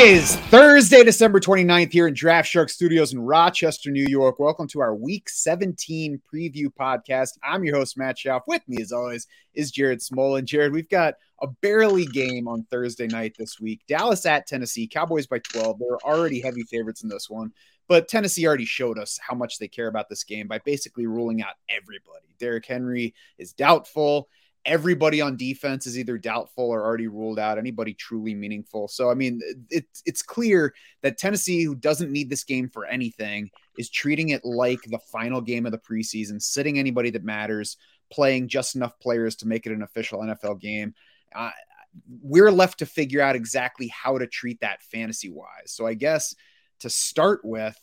is Thursday, December 29th here in Draft Shark Studios in Rochester, New York. Welcome to our Week 17 preview podcast. I'm your host, Matt Schauf. With me, as always, is Jared Smola. Jared, we've got a barely game on Thursday night this week. Dallas at Tennessee, Cowboys by 12. They're already heavy favorites in this one, but Tennessee already showed us how much they care about this game by basically ruling out everybody. Derrick Henry is doubtful everybody on defense is either doubtful or already ruled out. Anybody truly meaningful. So I mean, it's it's clear that Tennessee, who doesn't need this game for anything, is treating it like the final game of the preseason, sitting anybody that matters, playing just enough players to make it an official NFL game. Uh, we're left to figure out exactly how to treat that fantasy wise. So I guess to start with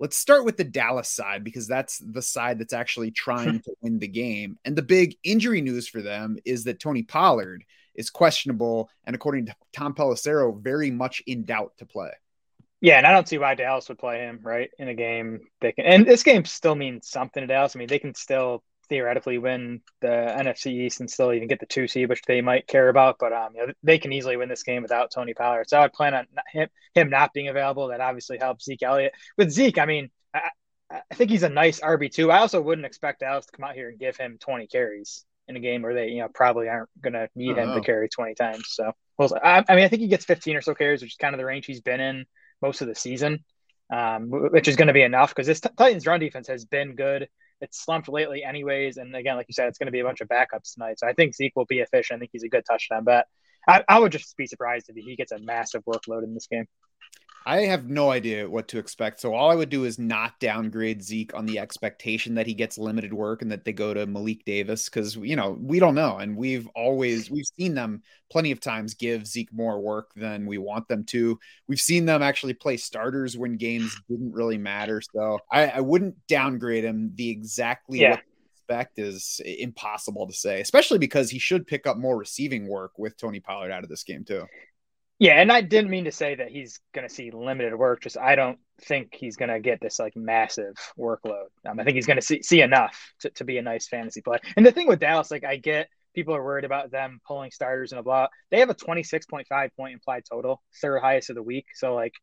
Let's start with the Dallas side because that's the side that's actually trying to win the game. And the big injury news for them is that Tony Pollard is questionable and, according to Tom Pelissero, very much in doubt to play. Yeah, and I don't see why Dallas would play him right in a game. They can, and this game still means something to Dallas. I mean, they can still theoretically win the NFC East and still even get the two seed, which they might care about. But um, you know, they can easily win this game without Tony Pollard. So I would plan on him him not being available. That obviously helps Zeke Elliott. With Zeke, I mean, I, I think he's a nice RB two. I also wouldn't expect Dallas to come out here and give him 20 carries in a game where they you know probably aren't going to need him to carry 20 times. So well, I, I mean, I think he gets 15 or so carries, which is kind of the range he's been in most of the season. Um, which is going to be enough because this Titans run defense has been good it's slumped lately, anyways. And again, like you said, it's going to be a bunch of backups tonight. So I think Zeke will be efficient. I think he's a good touchdown bet. I, I would just be surprised if he gets a massive workload in this game. I have no idea what to expect. So all I would do is not downgrade Zeke on the expectation that he gets limited work and that they go to Malik Davis because you know we don't know, and we've always we've seen them plenty of times give Zeke more work than we want them to. We've seen them actually play starters when games didn't really matter. So I, I wouldn't downgrade him. The exactly yeah. what expect is impossible to say, especially because he should pick up more receiving work with Tony Pollard out of this game too. Yeah, and I didn't mean to say that he's going to see limited work. Just I don't think he's going to get this like massive workload. Um, I think he's going to see, see enough to, to be a nice fantasy play. And the thing with Dallas, like I get people are worried about them pulling starters and a blah. They have a 26.5 point implied total, third highest of the week. So like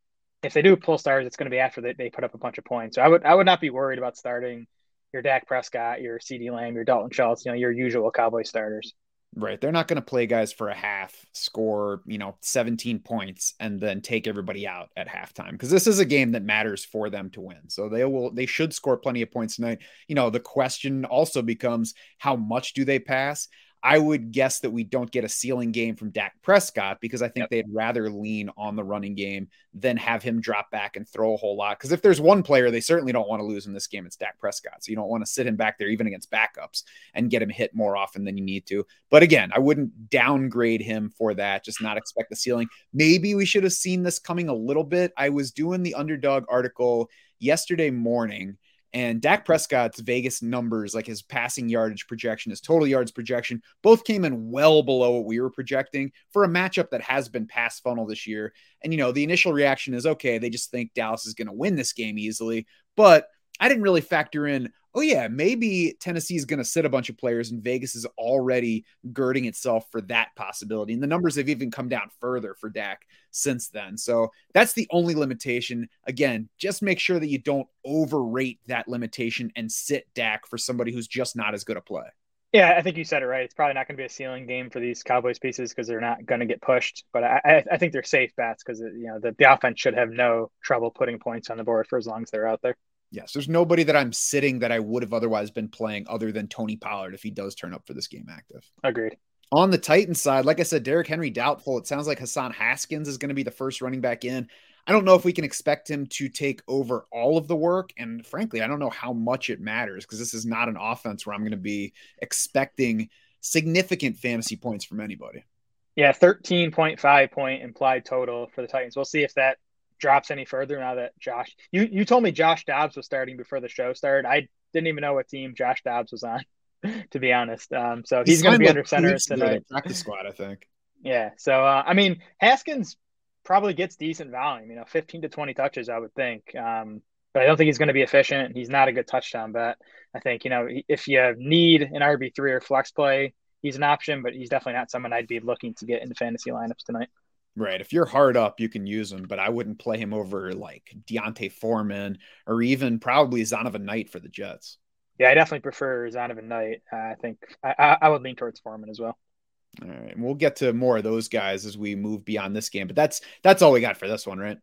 if they do pull stars, it's going to be after they, they put up a bunch of points. So I would I would not be worried about starting your Dak Prescott, your CeeDee Lamb, your Dalton Schultz, you know, your usual Cowboy starters. Right. They're not going to play guys for a half, score, you know, 17 points and then take everybody out at halftime because this is a game that matters for them to win. So they will they should score plenty of points tonight. You know, the question also becomes how much do they pass? I would guess that we don't get a ceiling game from Dak Prescott because I think yep. they'd rather lean on the running game than have him drop back and throw a whole lot. Because if there's one player they certainly don't want to lose in this game, it's Dak Prescott. So you don't want to sit him back there even against backups and get him hit more often than you need to. But again, I wouldn't downgrade him for that, just not expect the ceiling. Maybe we should have seen this coming a little bit. I was doing the underdog article yesterday morning and Dak Prescott's Vegas numbers, like his passing yardage projection, his total yards projection, both came in well below what we were projecting for a matchup that has been pass funnel this year. And, you know, the initial reaction is okay, they just think Dallas is going to win this game easily. But I didn't really factor in, oh, yeah, maybe Tennessee is going to sit a bunch of players and Vegas is already girding itself for that possibility. And the numbers have even come down further for Dak since then. So that's the only limitation. Again, just make sure that you don't overrate that limitation and sit Dak for somebody who's just not as good a play. Yeah, I think you said it right. It's probably not going to be a ceiling game for these Cowboys pieces because they're not going to get pushed. But I, I think they're safe bats because you know the, the offense should have no trouble putting points on the board for as long as they're out there. Yes, there's nobody that I'm sitting that I would have otherwise been playing other than Tony Pollard if he does turn up for this game active. Agreed. On the Titans side, like I said, Derrick Henry doubtful. It sounds like Hassan Haskins is going to be the first running back in. I don't know if we can expect him to take over all of the work. And frankly, I don't know how much it matters because this is not an offense where I'm going to be expecting significant fantasy points from anybody. Yeah, 13.5 point implied total for the Titans. We'll see if that drops any further now that Josh you you told me Josh Dobbs was starting before the show started. I didn't even know what team Josh Dobbs was on, to be honest. Um, so he's, he's going to be under center tonight. Practice squad, I think. Yeah. So uh, I mean, Haskins probably gets decent volume. You know, 15 to 20 touches, I would think. Um, but I don't think he's going to be efficient. He's not a good touchdown bet. I think you know if you need an RB three or flex play, he's an option, but he's definitely not someone I'd be looking to get into fantasy lineups tonight. Right. If you're hard up, you can use him, but I wouldn't play him over like D'Onta Foreman or even probably Zonovan Knight for the Jets. Yeah, I definitely prefer Zonovan Knight. Uh, I think I, I would lean towards Foreman as well. All right. And we'll get to more of those guys as we move beyond this game, but that's that's all we got for this one, right?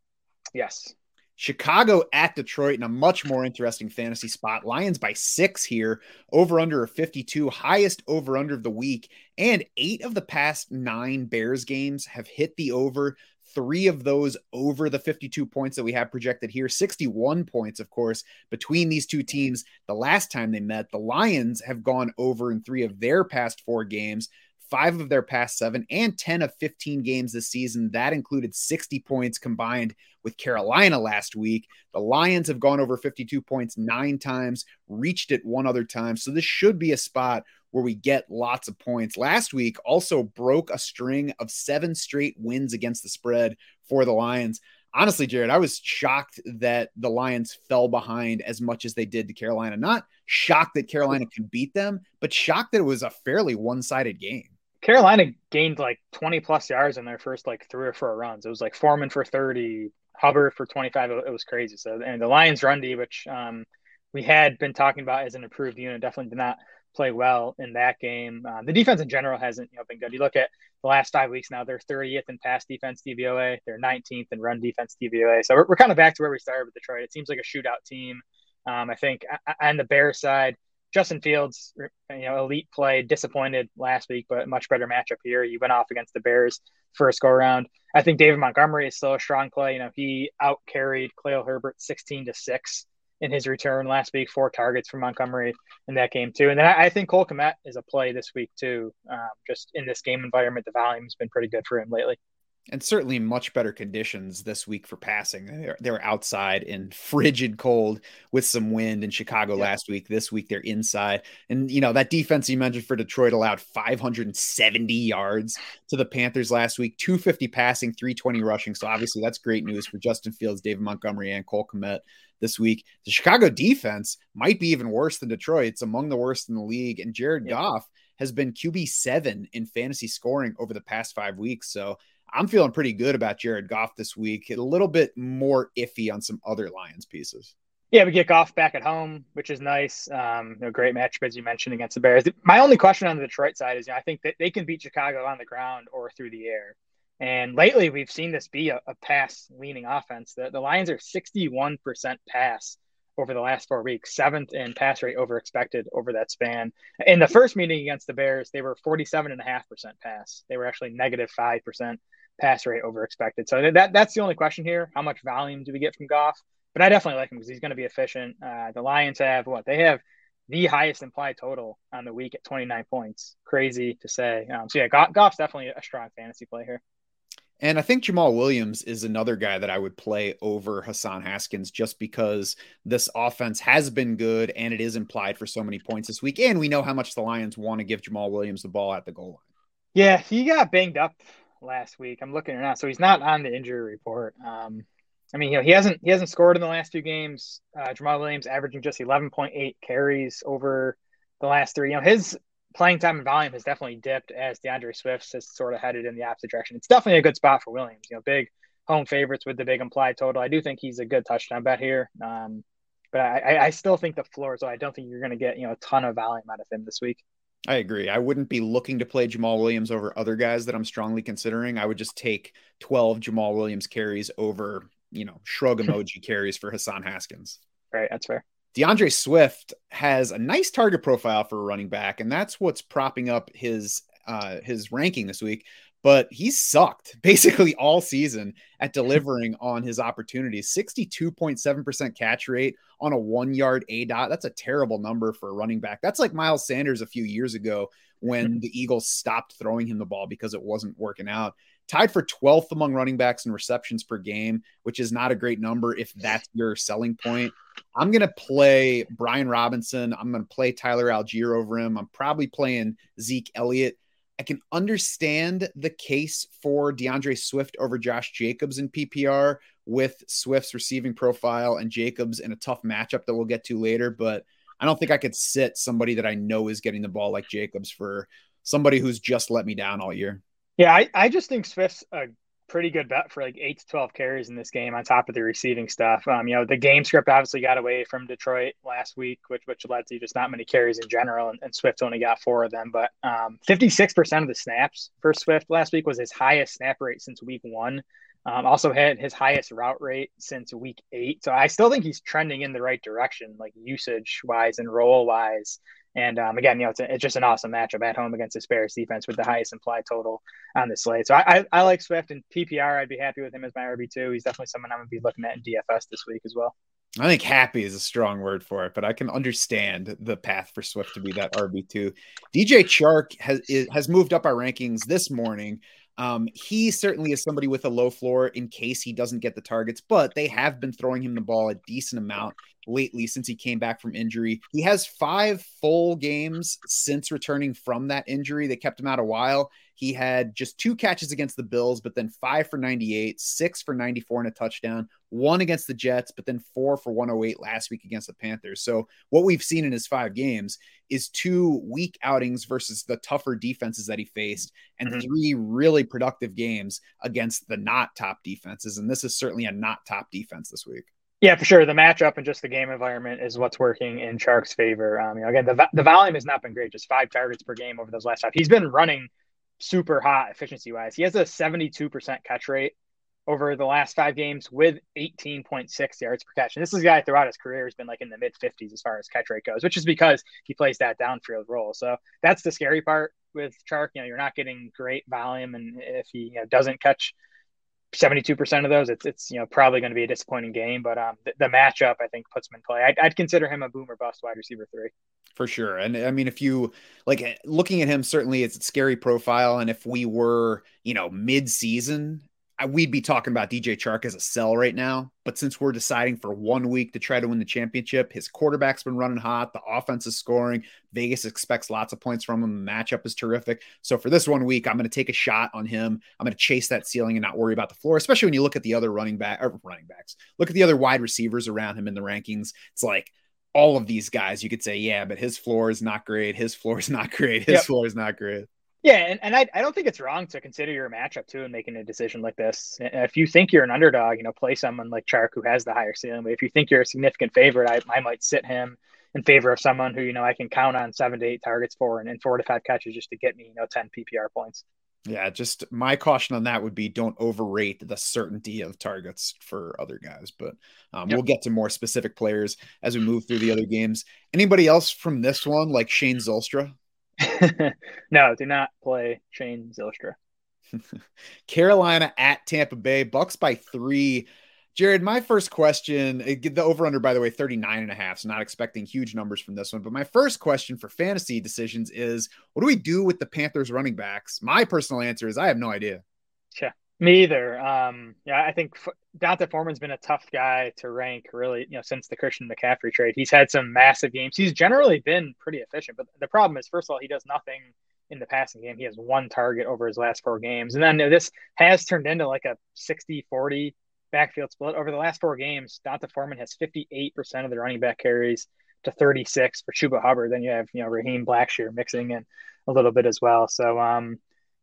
Yes. Chicago at Detroit in a much more interesting fantasy spot. Lions by six here, over under a 52, highest over under of the week. And eight of the past nine Bears games have hit the over. Three of those over the 52 points that we have projected here, 61 points, of course, between these two teams. The last time they met, the Lions have gone over in three of their past four games five of their past seven, and 10 of 15 games this season. That included 60 points combined with Carolina last week. The Lions have gone over 52 points nine times, reached it one other time. So this should be a spot where we get lots of points. Last week also broke a string of seven straight wins against the spread for the Lions. Honestly, Jared, I was shocked that the Lions fell behind as much as they did to Carolina. Not shocked that Carolina could beat them, but shocked that it was a fairly one sided game. Carolina gained like 20 plus yards in their first like three or four runs. It was like Foreman for 30, Hubbard for 25. It was crazy. So, and the Lions run D, which um, we had been talking about as an improved unit, definitely did not play well in that game. Uh, the defense in general hasn't you know, been good. You look at the last five weeks now, they're 30th in pass defense DVOA, they're 19th in run defense DVOA. So we're, we're kind of back to where we started with Detroit. It seems like a shootout team. Um, I think on the Bears side, Justin Fields, you know, elite play, disappointed last week, but much better matchup here. You went off against the Bears first go around. I think David Montgomery is still a strong play. You know, he out carried Khalil Herbert 16 to 6 in his return last week, four targets for Montgomery in that game, too. And then I, I think Cole Kmet is a play this week, too. Um, just in this game environment, the volume's been pretty good for him lately and certainly much better conditions this week for passing. They're, they're outside in frigid cold with some wind in Chicago yeah. last week. This week they're inside. And, you know, that defense you mentioned for Detroit allowed 570 yards to the Panthers last week, 250 passing, 320 rushing. So obviously that's great news for Justin Fields, David Montgomery, and Cole Kmet this week. The Chicago defense might be even worse than Detroit. It's among the worst in the league. And Jared yeah. Goff has been QB seven in fantasy scoring over the past five weeks. So, I'm feeling pretty good about Jared Goff this week. A little bit more iffy on some other Lions pieces. Yeah, we get Goff back at home, which is nice. Um, a great matchup as you mentioned against the Bears. My only question on the Detroit side is, you know, I think that they can beat Chicago on the ground or through the air. And lately, we've seen this be a, a pass leaning offense. The, the Lions are 61% pass over the last four weeks, seventh in pass rate over expected over that span. In the first meeting against the Bears, they were 47.5% pass. They were actually negative 5% pass rate over expected. So that that's the only question here. How much volume do we get from Goff? But I definitely like him because he's going to be efficient. Uh, the Lions have what they have the highest implied total on the week at 29 points. Crazy to say. Um, so yeah, Goff's definitely a strong fantasy play here. And I think Jamaal Williams is another guy that I would play over Hassan Haskins just because this offense has been good and it is implied for so many points this week. And we know how much the Lions want to give Jamaal Williams the ball at the goal line. Yeah, he got banged up last week. I'm looking it now, so he's not on the injury report. Um, I mean, you know, he hasn't he hasn't scored in the last two games. Uh, Jamaal Williams averaging just 11.8 carries over the last three. You know, his playing time and volume has definitely dipped as D'Andre Swift has sort of headed in the opposite direction. It's definitely a good spot for Williams. You know, big home favorites with the big implied total. I do think he's a good touchdown bet here. Um, but I, I still think the floor, so I don't think you're going to get you know a ton of volume out of him this week. I agree. I wouldn't be looking to play Jamaal Williams over other guys that I'm strongly considering. I would just take 12 Jamaal Williams carries over, you know, shrug emoji carries for Hassan Haskins. Right. That's fair. D'Andre Swift has a nice target profile for a running back, and that's what's propping up his uh, his ranking this week but he sucked basically all season at delivering on his opportunities. 62.7% catch rate on a one yard aDOT. That's a terrible number for a running back. That's like Miles Sanders a few years ago when mm-hmm. the Eagles stopped throwing him the ball because it wasn't working out. Tied for 12th among running backs in receptions per game, which is not a great number if that's your selling point. I'm going to play Brian Robinson. I'm going to play Tyler Allgeier over him. I'm probably playing Zeke Elliott I can understand the case for D'Andre Swift over Josh Jacobs in PPR with Swift's receiving profile and Jacobs in a tough matchup that we'll get to later. But I don't think I could sit somebody that I know is getting the ball like Jacobs for somebody who's just let me down all year. Yeah, I, I just think Swift's a pretty good bet for like eight to 12 carries in this game on top of the receiving stuff. Um, you know, the game script obviously got away from Detroit last week, which, which led to just not many carries in general. And, and Swift only got four of them. But um, 56% of the snaps for Swift last week was his highest snap rate since week one. Um, also had his highest route rate since week eight. So I still think he's trending in the right direction, like usage wise and role wise. And um, again, you know, it's, a, it's just an awesome matchup at home against this Bears defense with the highest implied total on the slate. So I, I, I like Swift and PPR. I'd be happy with him as my RB two. He's definitely someone I'm gonna be looking at in DFS this week as well. I think happy is a strong word for it, but I can understand the path for Swift to be that RB two. DJ Chark has has moved up our rankings this morning. Um, he certainly is somebody with a low floor in case he doesn't get the targets, but they have been throwing him the ball a decent amount lately since he came back from injury. He has five full games since returning from that injury. They kept him out a while. He had just two catches against the Bills, but then five for 98, six for 94 and a touchdown, one against the Jets, but then four for 108 last week against the Panthers. So, what we've seen in his five games is two weak outings versus the tougher defenses that he faced, and mm-hmm. three really productive games against the not top defenses. And this is certainly a not top defense this week. Yeah, for sure. The matchup and just the game environment is what's working in Chark's favor. Um, you know, again, the, the volume has not been great, just five targets per game over those last five. He's been running super hot efficiency wise. He has a 72% catch rate over the last five games with 18.6 yards per catch. And this is a guy throughout his career has been like in the mid 50s as far as catch rate goes, which is because he plays that downfield role. So that's the scary part with Chark. You know, you're not getting great volume, and if he you know, doesn't catch 72% of those, it's, it's you know, probably going to be a disappointing game. But um, the, the matchup, I think, puts him in play. I'd, I'd consider him a boomer bust wide receiver three. For sure. And I mean, if you like looking at him, certainly it's a scary profile. And if we were, you know, mid season we'd be talking about DJ Chark as a sell right now. But since we're deciding for one week to try to win the championship, his quarterback's been running hot. The offense is scoring. Vegas expects lots of points from him. The matchup is terrific. So for this one week, I'm going to take a shot on him. I'm going to chase that ceiling and not worry about the floor, especially when you look at the other running back or running backs. Look at the other wide receivers around him in the rankings. It's like all of these guys, you could say, yeah, but his floor is not great. His floor is not great. His yep. floor is not great. Yeah, and, and I, I don't think it's wrong to consider your matchup too in making a decision like this. If you think you're an underdog, you know, play someone like Chark who has the higher ceiling. But if you think you're a significant favorite, I, I might sit him in favor of someone who, you know, I can count on seven to eight targets for and, and four to five catches just to get me, you know, 10 PPR points. Yeah, just my caution on that would be don't overrate the certainty of targets for other guys. But um, yep. we'll get to more specific players as we move through the other games. Anybody else from this one, like Shane Zylstra? No, do not play Shane Zylstra. Carolina at Tampa Bay, Bucks by three. Jared, my first question, eh, the over under, by the way, 39 and a half. So not expecting huge numbers from this one. But my first question for fantasy decisions is what do we do with the Panthers running backs? My personal answer is I have no idea. Yeah. Me either. Um, yeah, I think D'Onta Foreman's been a tough guy to rank, really. You know, since the Christian McCaffrey trade, he's had some massive games. He's generally been pretty efficient, but the problem is, first of all, he does nothing in the passing game. He has one target over his last four games, and then this has turned into like a 60-40 backfield split over the last four games. D'Onta Foreman has 58% of the running back carries to 36 for Chuba Hubbard. Then you have you know Raheem Blackshear mixing in a little bit as well. So um,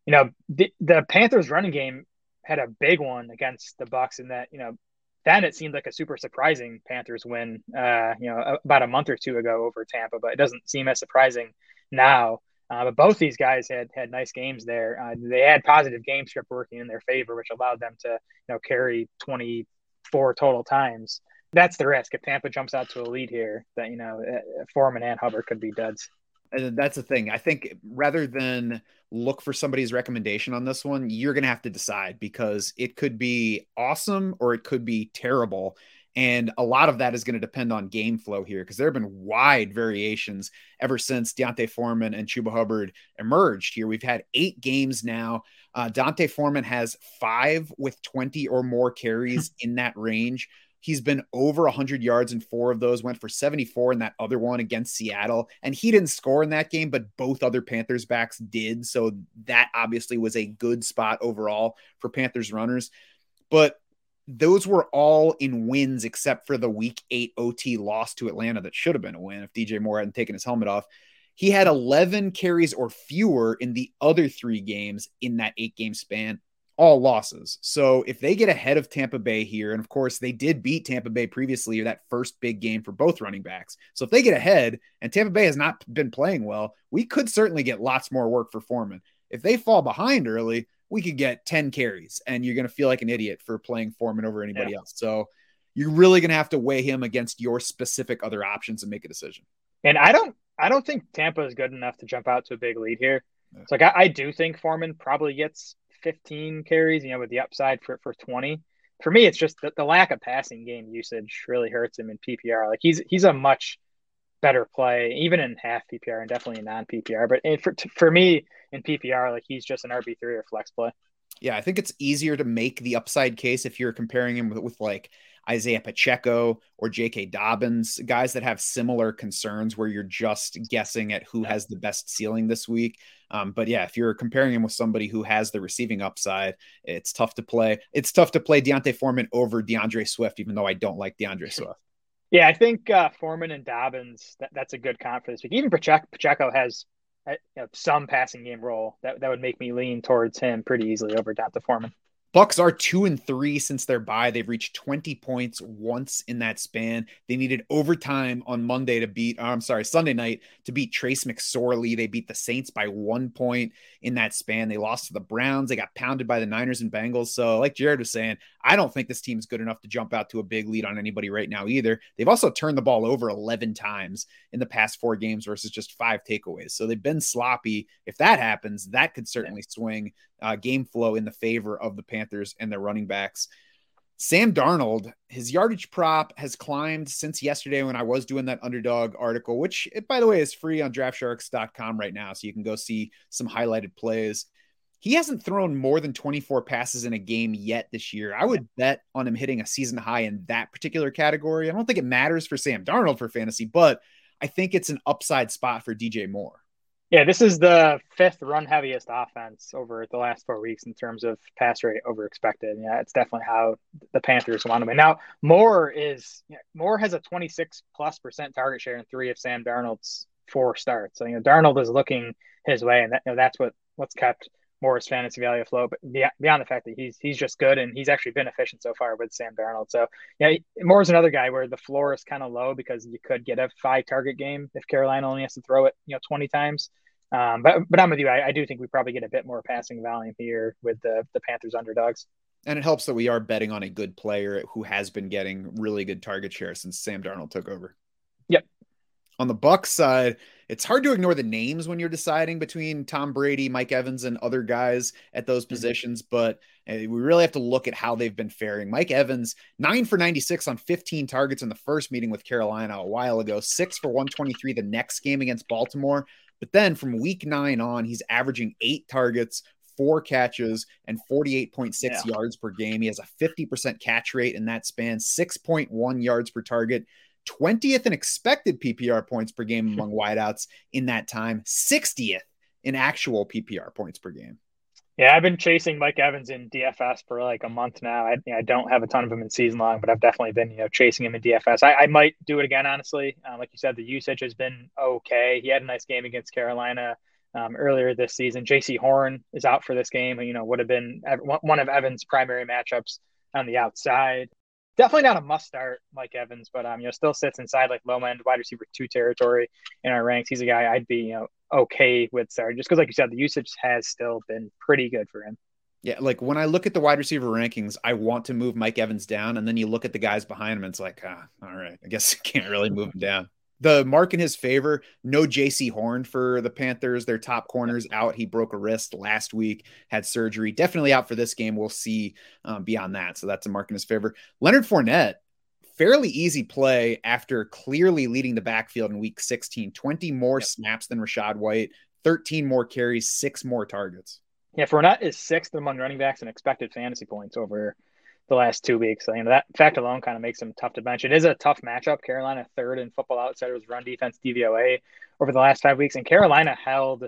you know the, the Panthers running game had a big one against the Bucks, and that you know then it seemed like a super surprising Panthers win, uh, you know, about a month or two ago over Tampa, but it doesn't seem as surprising now. Uh, but both these guys had had nice games there. Uh, they had positive game script working in their favor, which allowed them to you know carry 24 total times. That's the risk if Tampa jumps out to a lead here. That you know uh, Foreman and Hubbard could be duds. And that's the thing. I think rather than look for somebody's recommendation on this one, you're going to have to decide because it could be awesome or it could be terrible. And a lot of that is going to depend on game flow here because there have been wide variations ever since D'Onta Foreman and Chuba Hubbard emerged here. We've had eight games now. Uh, D'Onta Foreman has five with 20 or more carries in that range. He's been over 100 yards and four of those went for 74 in that other one against Seattle. And he didn't score in that game, but both other Panthers backs did. So that obviously was a good spot overall for Panthers runners. But those were all in wins except for the week eight OT loss to Atlanta that should have been a win if DJ Moore hadn't taken his helmet off. He had 11 carries or fewer in the other three games in that eight game span all losses. So if they get ahead of Tampa Bay here, and of course they did beat Tampa Bay previously, that first big game for both running backs. So if they get ahead and Tampa Bay has not been playing well, we could certainly get lots more work for Foreman. If they fall behind early, we could get 10 carries and you're going to feel like an idiot for playing Foreman over anybody yeah. else. So you're really going to have to weigh him against your specific other options and make a decision. And I don't, I don't think Tampa is good enough to jump out to a big lead here. Yeah. So like I, I do think Foreman probably gets 15 carries, you know, with the upside for, for 20. For me, it's just the, the lack of passing game usage really hurts him in PPR. Like he's he's a much better play, even in half PPR and definitely in non PPR. But for for me in PPR, like he's just an RB three or flex play. Yeah, I think it's easier to make the upside case if you're comparing him with, with like Isaiah Pacheco or J.K. Dobbins, guys that have similar concerns where you're just guessing at who has the best ceiling this week. Um, but yeah, if you're comparing him with somebody who has the receiving upside, it's tough to play. It's tough to play D'Onta Foreman over D'Andre Swift, even though I don't like D'Andre Swift. Yeah, I think uh, Foreman and Dobbins, that, that's a good comp for this week. Even Pacheco, Pacheco has uh, you know, some passing game role that, that would make me lean towards him pretty easily over D'Onta Foreman. Bucks are two and three since their bye. They've reached 20 points once in that span. They needed overtime on Monday to beat, oh, I'm sorry, Sunday night to beat Trace McSorley. They beat the Saints by one point in that span. They lost to the Browns. They got pounded by the Niners and Bengals. So, like Jared was saying, I don't think this team's good enough to jump out to a big lead on anybody right now either. They've also turned the ball over 11 times in the past four games versus just five takeaways. So they've been sloppy. If that happens, that could certainly swing uh, game flow in the favor of the Panthers and their running backs. Sam Darnold, his yardage prop has climbed since yesterday when I was doing that underdog article, which, it, by the way, is free on draftsharks.com right now. So you can go see some highlighted plays. He hasn't thrown more than 24 passes in a game yet this year. I would bet on him hitting a season high in that particular category. I don't think it matters for Sam Darnold for fantasy, but I think it's an upside spot for DJ Moore. Yeah, this is the fifth run heaviest offense over the last four weeks in terms of pass rate over expected. Yeah, it's definitely how the Panthers want them. And now Moore is you know, Moore has a 26 plus percent target share in three of Sam Darnold's four starts. So you know Darnold is looking his way, and that, you know, that's what what's kept Moore's fantasy value afloat. But beyond the fact that he's he's just good and he's actually been efficient so far with Sam Darnold. So yeah, Moore's another guy where the floor is kind of low because you could get a five target game if Carolina only has to throw it you know 20 times. Um, but but I'm with you. I, I, do think we probably get a bit more passing volume here with the the Panthers underdogs. And it helps that we are betting on a good player who has been getting really good target share since Sam Darnold took over. Yep. On the Bucks side, it's hard to ignore the names when you're deciding between Tom Brady, Mike Evans, and other guys at those mm-hmm. positions. But uh, we really have to look at how they've been faring. Mike Evans, nine for 96 on 15 targets in the first meeting with Carolina a while ago, six for 123 the next game against Baltimore. But then from week nine on, he's averaging eight targets, four catches, and 48.6 yeah. yards per game. He has a 50% catch rate in that span, 6.1 yards per target. 20th in expected PPR points per game among wideouts in that time, 60th in actual PPR points per game. Yeah, I've been chasing Mike Evans in DFS for like a month now. I, I don't have a ton of him in season long, but I've definitely been you know chasing him in DFS. I, I might do it again, honestly. Um, like you said, the usage has been okay. He had a nice game against Carolina um, earlier this season. Jaycee Horn is out for this game. You know, would have been one of Evans' primary matchups on the outside. Definitely not a must start, Mike Evans, but um, you know, still sits inside like low end wide receiver two territory in our ranks. He's a guy I'd be you know okay with Sarr, just because, like you said, the usage has still been pretty good for him. Yeah, like when I look at the wide receiver rankings, I want to move Mike Evans down, and then you look at the guys behind him, and it's like, ah, all right, I guess I can't really move him down. The mark in his favor, no Jaycee Horn for the Panthers. Their top corners out. He broke a wrist last week, had surgery. Definitely out for this game. We'll see um, beyond that. So that's a mark in his favor. Leonard Fournette, fairly easy play after clearly leading the backfield in week 16, 20 more yep. snaps than Rachaad White, 13 more carries, six more targets. Yeah, Fournette is sixth among running backs in expected fantasy points over the last two weeks. You know, that fact alone kind of makes him tough to bench. It is a tough matchup. Carolina third in football outsiders run defense DVOA over the last five weeks. And Carolina held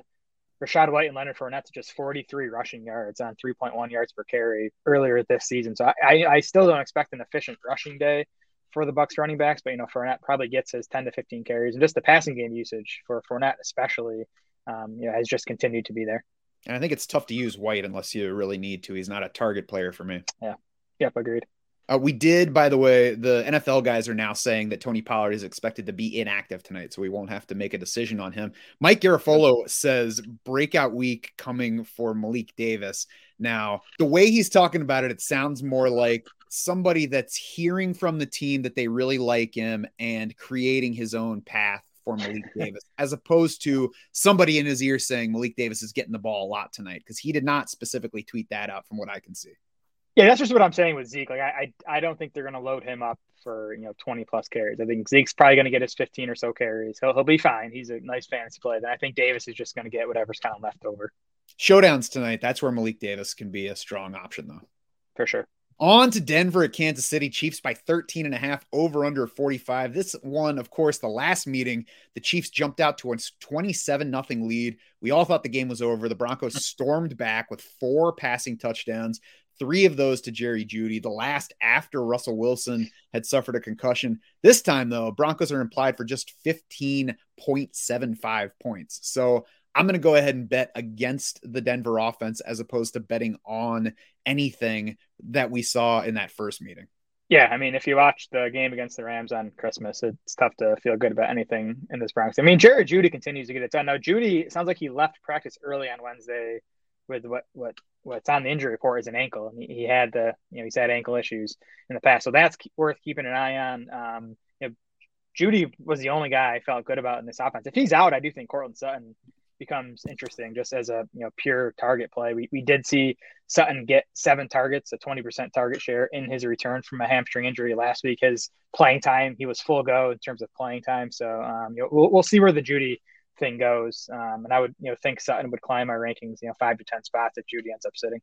Rachaad White and Leonard Fournette to just 43 rushing yards on 3.1 yards per carry earlier this season. So I, I still don't expect an efficient rushing day for the Bucks running backs, but you know Fournette probably gets his 10 to 15 carries, and just the passing game usage for Fournette especially, um, you know, has just continued to be there. And I think it's tough to use White unless you really need to. He's not a target player for me. Yeah. Yep. Agreed. Uh, we did, by the way, the NFL guys are now saying that Tony Pollard is expected to be inactive tonight, so we won't have to make a decision on him. Mike Garafolo says breakout week coming for Malik Davis. Now, the way he's talking about it, it sounds more like somebody that's hearing from the team that they really like him and creating his own path for Malik Davis, as opposed to somebody in his ear saying Malik Davis is getting the ball a lot tonight, because he did not specifically tweet that out from what I can see. Yeah, that's just what I'm saying with Zeke. Like, I, I, I don't think they're going to load him up for you know 20 plus carries. I think Zeke's probably going to get his 15 or so carries. He'll, he'll be fine. He's a nice fantasy play. Then I think Davis is just going to get whatever's kind of left over. Showdowns tonight. That's where Malik Davis can be a strong option, though. For sure. On to Denver at Kansas City, Chiefs by 13 and a half, over under 45. This one, of course, the last meeting, the Chiefs jumped out to a 27 nothing lead. We all thought the game was over. The Broncos stormed back with four passing touchdowns three of those to Jerry Jeudy, the last after Russell Wilson had suffered a concussion. This time, though, Broncos are implied for just 15.75 points. So I'm going to go ahead and bet against the Denver offense as opposed to betting on anything that we saw in that first meeting. Yeah, I mean, if you watch the game against the Rams on Christmas, it's tough to feel good about anything in this Broncos. I mean, Jerry Jeudy continues to get it done. Now, Jeudy sounds like he left practice early on Wednesday with what what what's on the injury report is an ankle, and he, he, had the you know he's had ankle issues in the past, so that's worth keeping an eye on. Um, you know, Jeudy was the only guy I felt good about in this offense. If he's out, I do think Courtland Sutton becomes interesting just as a you know pure target play. We we did see Sutton get seven targets, a twenty percent target share in his return from a hamstring injury last week. His playing time, he was full go in terms of playing time. So um, you know, we'll, we'll see where the Jeudy thing goes. Um, and I would, you know, think Sutton would climb my rankings, you know, five to 10 spots if Jeudy ends up sitting.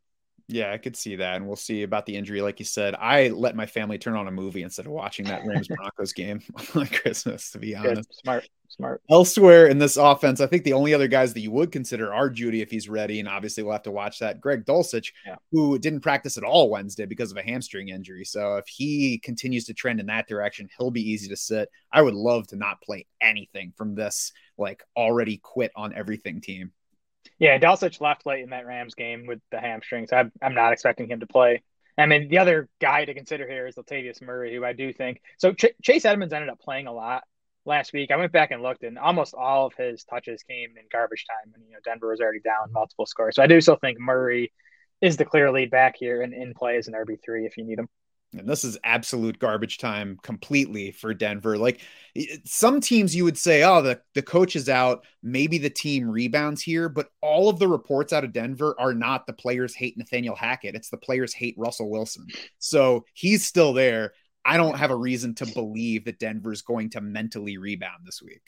Yeah, I could see that. And we'll see about the injury. Like you said, I let my family turn on a movie instead of watching that Rams Broncos game on Christmas, to be honest. Good. Smart, smart. Elsewhere in this offense, I think the only other guys that you would consider are Jeudy if he's ready. And obviously, we'll have to watch that. Greg Dulcich, yeah. who didn't practice at all Wednesday because of a hamstring injury. So if he continues to trend in that direction, he'll be easy to sit. I would love to not play anything from this, like already quit on everything team. Yeah, Dulcich left late in that Rams game with the hamstrings. I'm, I'm not expecting him to play. I mean, the other guy to consider here is Latavius Murray, who I do think. So Ch- Chase Edmonds ended up playing a lot last week. I went back and looked, and almost all of his touches came in garbage time, and you know Denver was already down multiple scores. So I do still think Murray is the clear lead back here and in play as an RB three if you need him. And this is absolute garbage time completely for Denver. Like some teams, you would say, oh, the, the coach is out. Maybe the team rebounds here. But all of the reports out of Denver are not the players hate Nathaniel Hackett. It's the players hate Russell Wilson. So he's still there. I don't have a reason to believe that Denver's going to mentally rebound this week.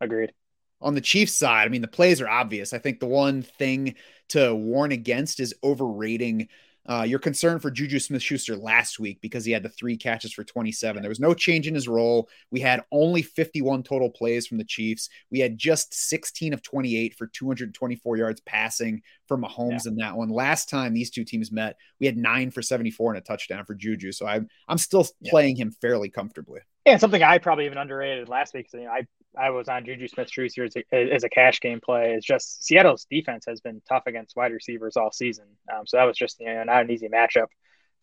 Agreed. On the Chiefs side, I mean, the plays are obvious. I think the one thing to warn against is overrating uh, you're concerned for Juju Smith Schuster last week because he had the three catches for 27. There was no change in his role. We had only 51 total plays from the Chiefs. We had just 16 of 28 for 224 yards passing for Mahomes yeah. in that one. Last time these two teams met, we had nine for 74 and a touchdown for Juju. So I'm I'm still yeah. playing him fairly comfortably. Yeah, and something I probably even underrated last week. You know, I I was on Juju Smith Schuster as as a cash game play. It's just Seattle's defense has been tough against wide receivers all season. Um, so that was just you know not an easy matchup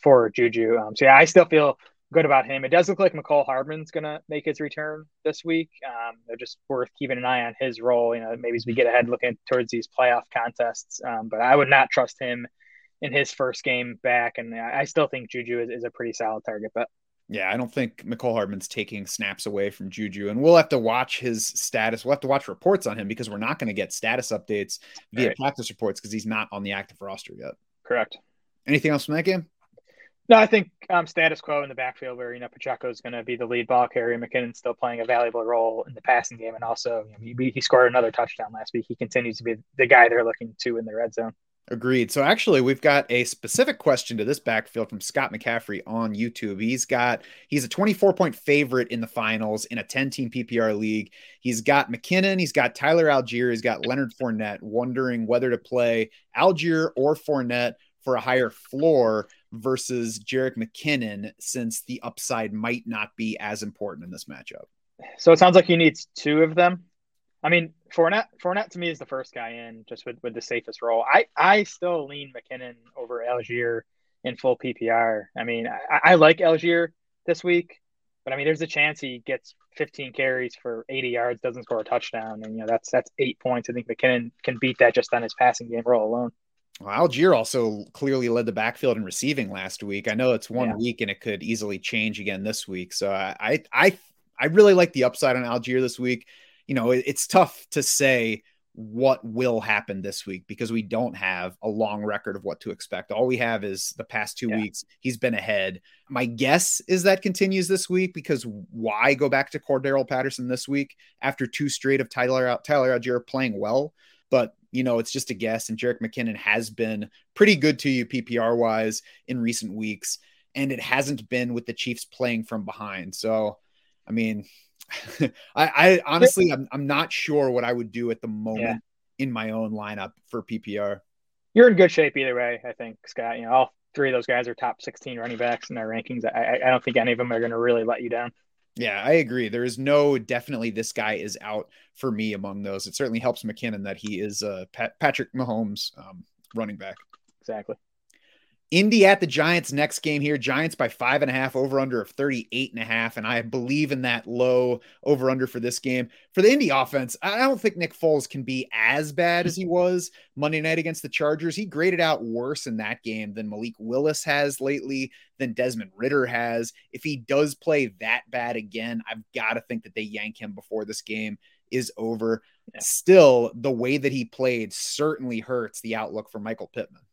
for Juju. Um, so yeah, I still feel good about him. It does look like Mecole Hardman's going to make his return this week. Um, they're just worth keeping an eye on his role. You know, maybe as we get ahead looking towards these playoff contests. Um, but I would not trust him in his first game back. And I still think Juju is, is a pretty solid target bet. Yeah, I don't think Mecole Hardman's taking snaps away from Juju, and we'll have to watch his status. We'll have to watch reports on him because we're not going to get status updates via right. practice reports because he's not on the active roster yet. Correct. Anything else from that game? No, I think um, status quo in the backfield where you know Pacheco is going to be the lead ball carrier. McKinnon's still playing a valuable role in the passing game, and also you know, he, he scored another touchdown last week. He continues to be the guy they're looking to in the red zone. Agreed. So actually, we've got a specific question to this backfield from Scott McCaffrey on YouTube. He's got he's a 24 point favorite in the finals in a 10 team PPR league. He's got McKinnon, he's got Tyler Allgeier, he's got Leonard Fournette, wondering whether to play Allgeier or Fournette for a higher floor versus Jerick McKinnon, since the upside might not be as important in this matchup. So it sounds like he needs two of them. I mean, Fournette, Fournette to me is the first guy in, just with, with the safest role. I, I still lean McKinnon over Allgeier in full PPR. I mean, I, I like Allgeier this week, but I mean, there's a chance he gets 15 carries for 80 yards, doesn't score a touchdown, and you know that's that's eight points. I think McKinnon can beat that just on his passing game role alone. Well, Allgeier also clearly led the backfield in receiving last week. I know it's one yeah. week and it could easily change again this week. So I I I really like the upside on Allgeier this week. You know, it, it's tough to say what will happen this week because we don't have a long record of what to expect. All we have is the past two yeah. weeks. He's been ahead. My guess is that continues this week because why go back to Cordarrelle Patterson this week after two straight of Tyler Tyler Allgeier playing well? But you know, it's just a guess. And Jerick McKinnon has been pretty good to you PPR wise in recent weeks, and it hasn't been with the Chiefs playing from behind. So, I mean, I, I, honestly, I'm, I'm not sure what I would do at the moment yeah. in my own lineup for PPR. You're in good shape either way, I think, Scott. You know, all three of those guys are top 16 running backs in their rankings. I, I don't think any of them are going to really let you down. Yeah, I agree. There is no definitely this guy is out for me among those. It certainly helps McKinnon that he is uh, Pat- Patrick Mahomes um, running back. Exactly. Indy at the Giants next game here. Giants by five and a half, over under of 38 and a half. And I believe in that low over under for this game. For the Indy offense, I don't think Nick Foles can be as bad as he was Monday night against the Chargers. He graded out worse in that game than Malik Willis has lately, than Desmond Ridder has. If he does play that bad again, I've got to think that they yank him before this game is over. Still, the way that he played certainly hurts the outlook for Michael Pittman.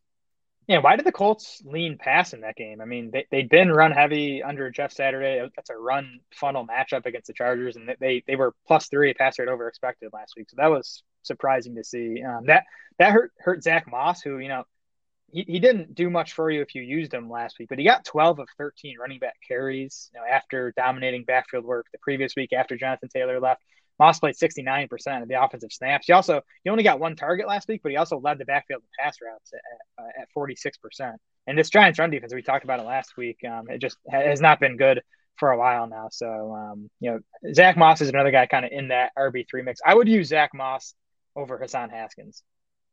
Yeah, why did the Colts lean pass in that game? I mean, they, they'd been run heavy under Jeff Saturday. That's a run funnel matchup against the Chargers, and they they were plus three pass rate over expected last week. So that was surprising to see. Um, that that hurt hurt Zack Moss, who you know he, he didn't do much for you if you used him last week, but he got 12 of 13 running back carries you know, after dominating backfield work the previous week after Jonathan Taylor left. Moss played 69% of the offensive snaps. He also he only got one target last week, but he also led the backfield in pass routes at, uh, at 46%. And this Giants run defense, we talked about it last week, um, it just has not been good for a while now. So, um, you know, Zack Moss is another guy kind of in that RB3 mix. I would use Zack Moss over Hassan Haskins.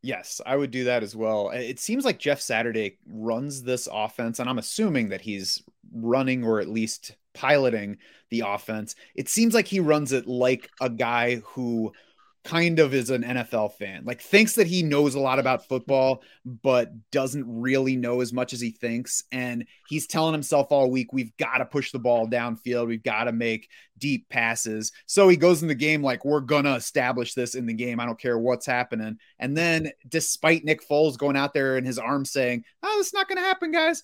Yes, I would do that as well. It seems like Jeff Saturday runs this offense, and I'm assuming that he's running or at least piloting the offense. It seems like he runs it like a guy who kind of is an NFL fan, like thinks that he knows a lot about football, but doesn't really know as much as he thinks. And he's telling himself all week, we've got to push the ball downfield. We've got to make deep passes. So he goes in the game like, we're going to establish this in the game. I don't care what's happening. And then, despite Nick Foles going out there and his arm saying, oh, it's not going to happen, guys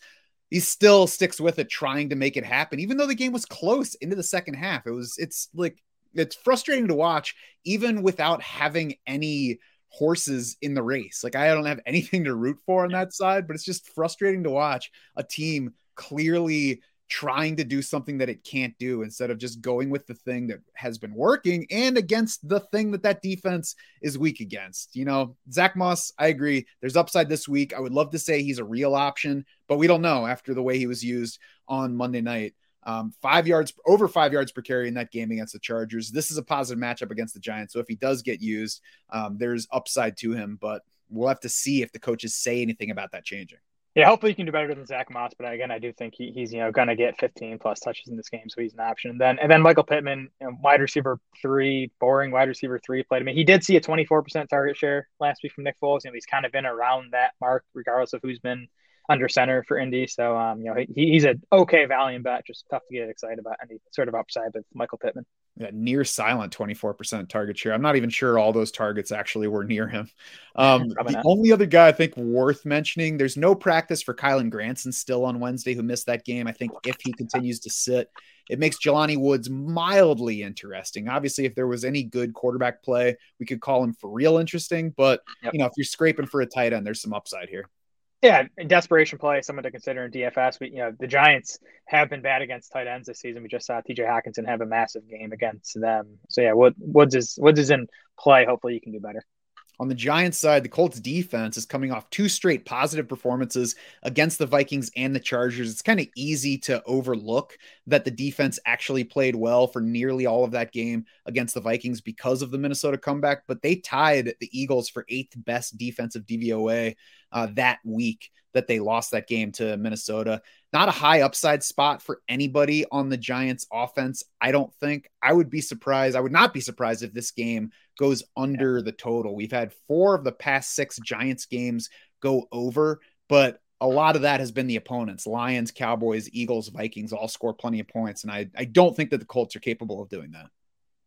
he still sticks with it, trying to make it happen, even though the game was close into the second half. It was, it's like, it's frustrating to watch, even without having any horses in the race. Like, I don't have anything to root for on that side, but it's just frustrating to watch a team clearly trying to do something that it can't do instead of just going with the thing that has been working and against the thing that that defense is weak against. You know, Zack Moss, I agree. There's upside this week. I would love to say he's a real option, but we don't know after the way he was used on Monday night. Um, five yards over five yards per carry in that game against the Chargers. This is a positive matchup against the Giants. So if he does get used, um, there's upside to him, but we'll have to see if the coaches say anything about that changing. Yeah, hopefully he can do better than Zack Moss, but again, I do think he, he's you know going to get 15 plus touches in this game, so he's an option. And then and then Michael Pittman, you know, wide receiver three, boring wide receiver three played. I mean, he did see a 24% target share last week from Nick Foles. You know, he's kind of been around that mark, regardless of who's been under center for Indy. So um, you know, he, he's an okay volume bet. Just tough to get excited about any sort of upside with Michael Pittman. Near silent 24% target share. I'm not even sure all those targets actually were near him. Um, the not. only other guy I think worth mentioning, there's no practice for Kylen Granson still on Wednesday, who missed that game. I think if he continues to sit, it makes Jelani Woods mildly interesting. Obviously, if there was any good quarterback play, we could call him for real interesting. But yep. you know, if you're scraping for a tight end, there's some upside here. Yeah, in desperation play, someone to consider in DFS. But you know, the Giants have been bad against tight ends this season. We just saw TJ Hockenson have a massive game against them. So yeah, Woods is Woods is in play. Hopefully, you can do better. On the Giants side, the Colts defense is coming off two straight positive performances against the Vikings and the Chargers. It's kind of easy to overlook that the defense actually played well for nearly all of that game against the Vikings because of the Minnesota comeback, but they tied the Eagles for eighth best defensive DVOA uh, that week that they lost that game to Minnesota. Not a high upside spot for anybody on the Giants offense. I don't think I would be surprised. I would not be surprised if this game goes under yeah. the total. We've had four of the past six Giants games go over, but a lot of that has been the opponents Lions, Cowboys, Eagles, Vikings all score plenty of points. And I, I don't think that the Colts are capable of doing that.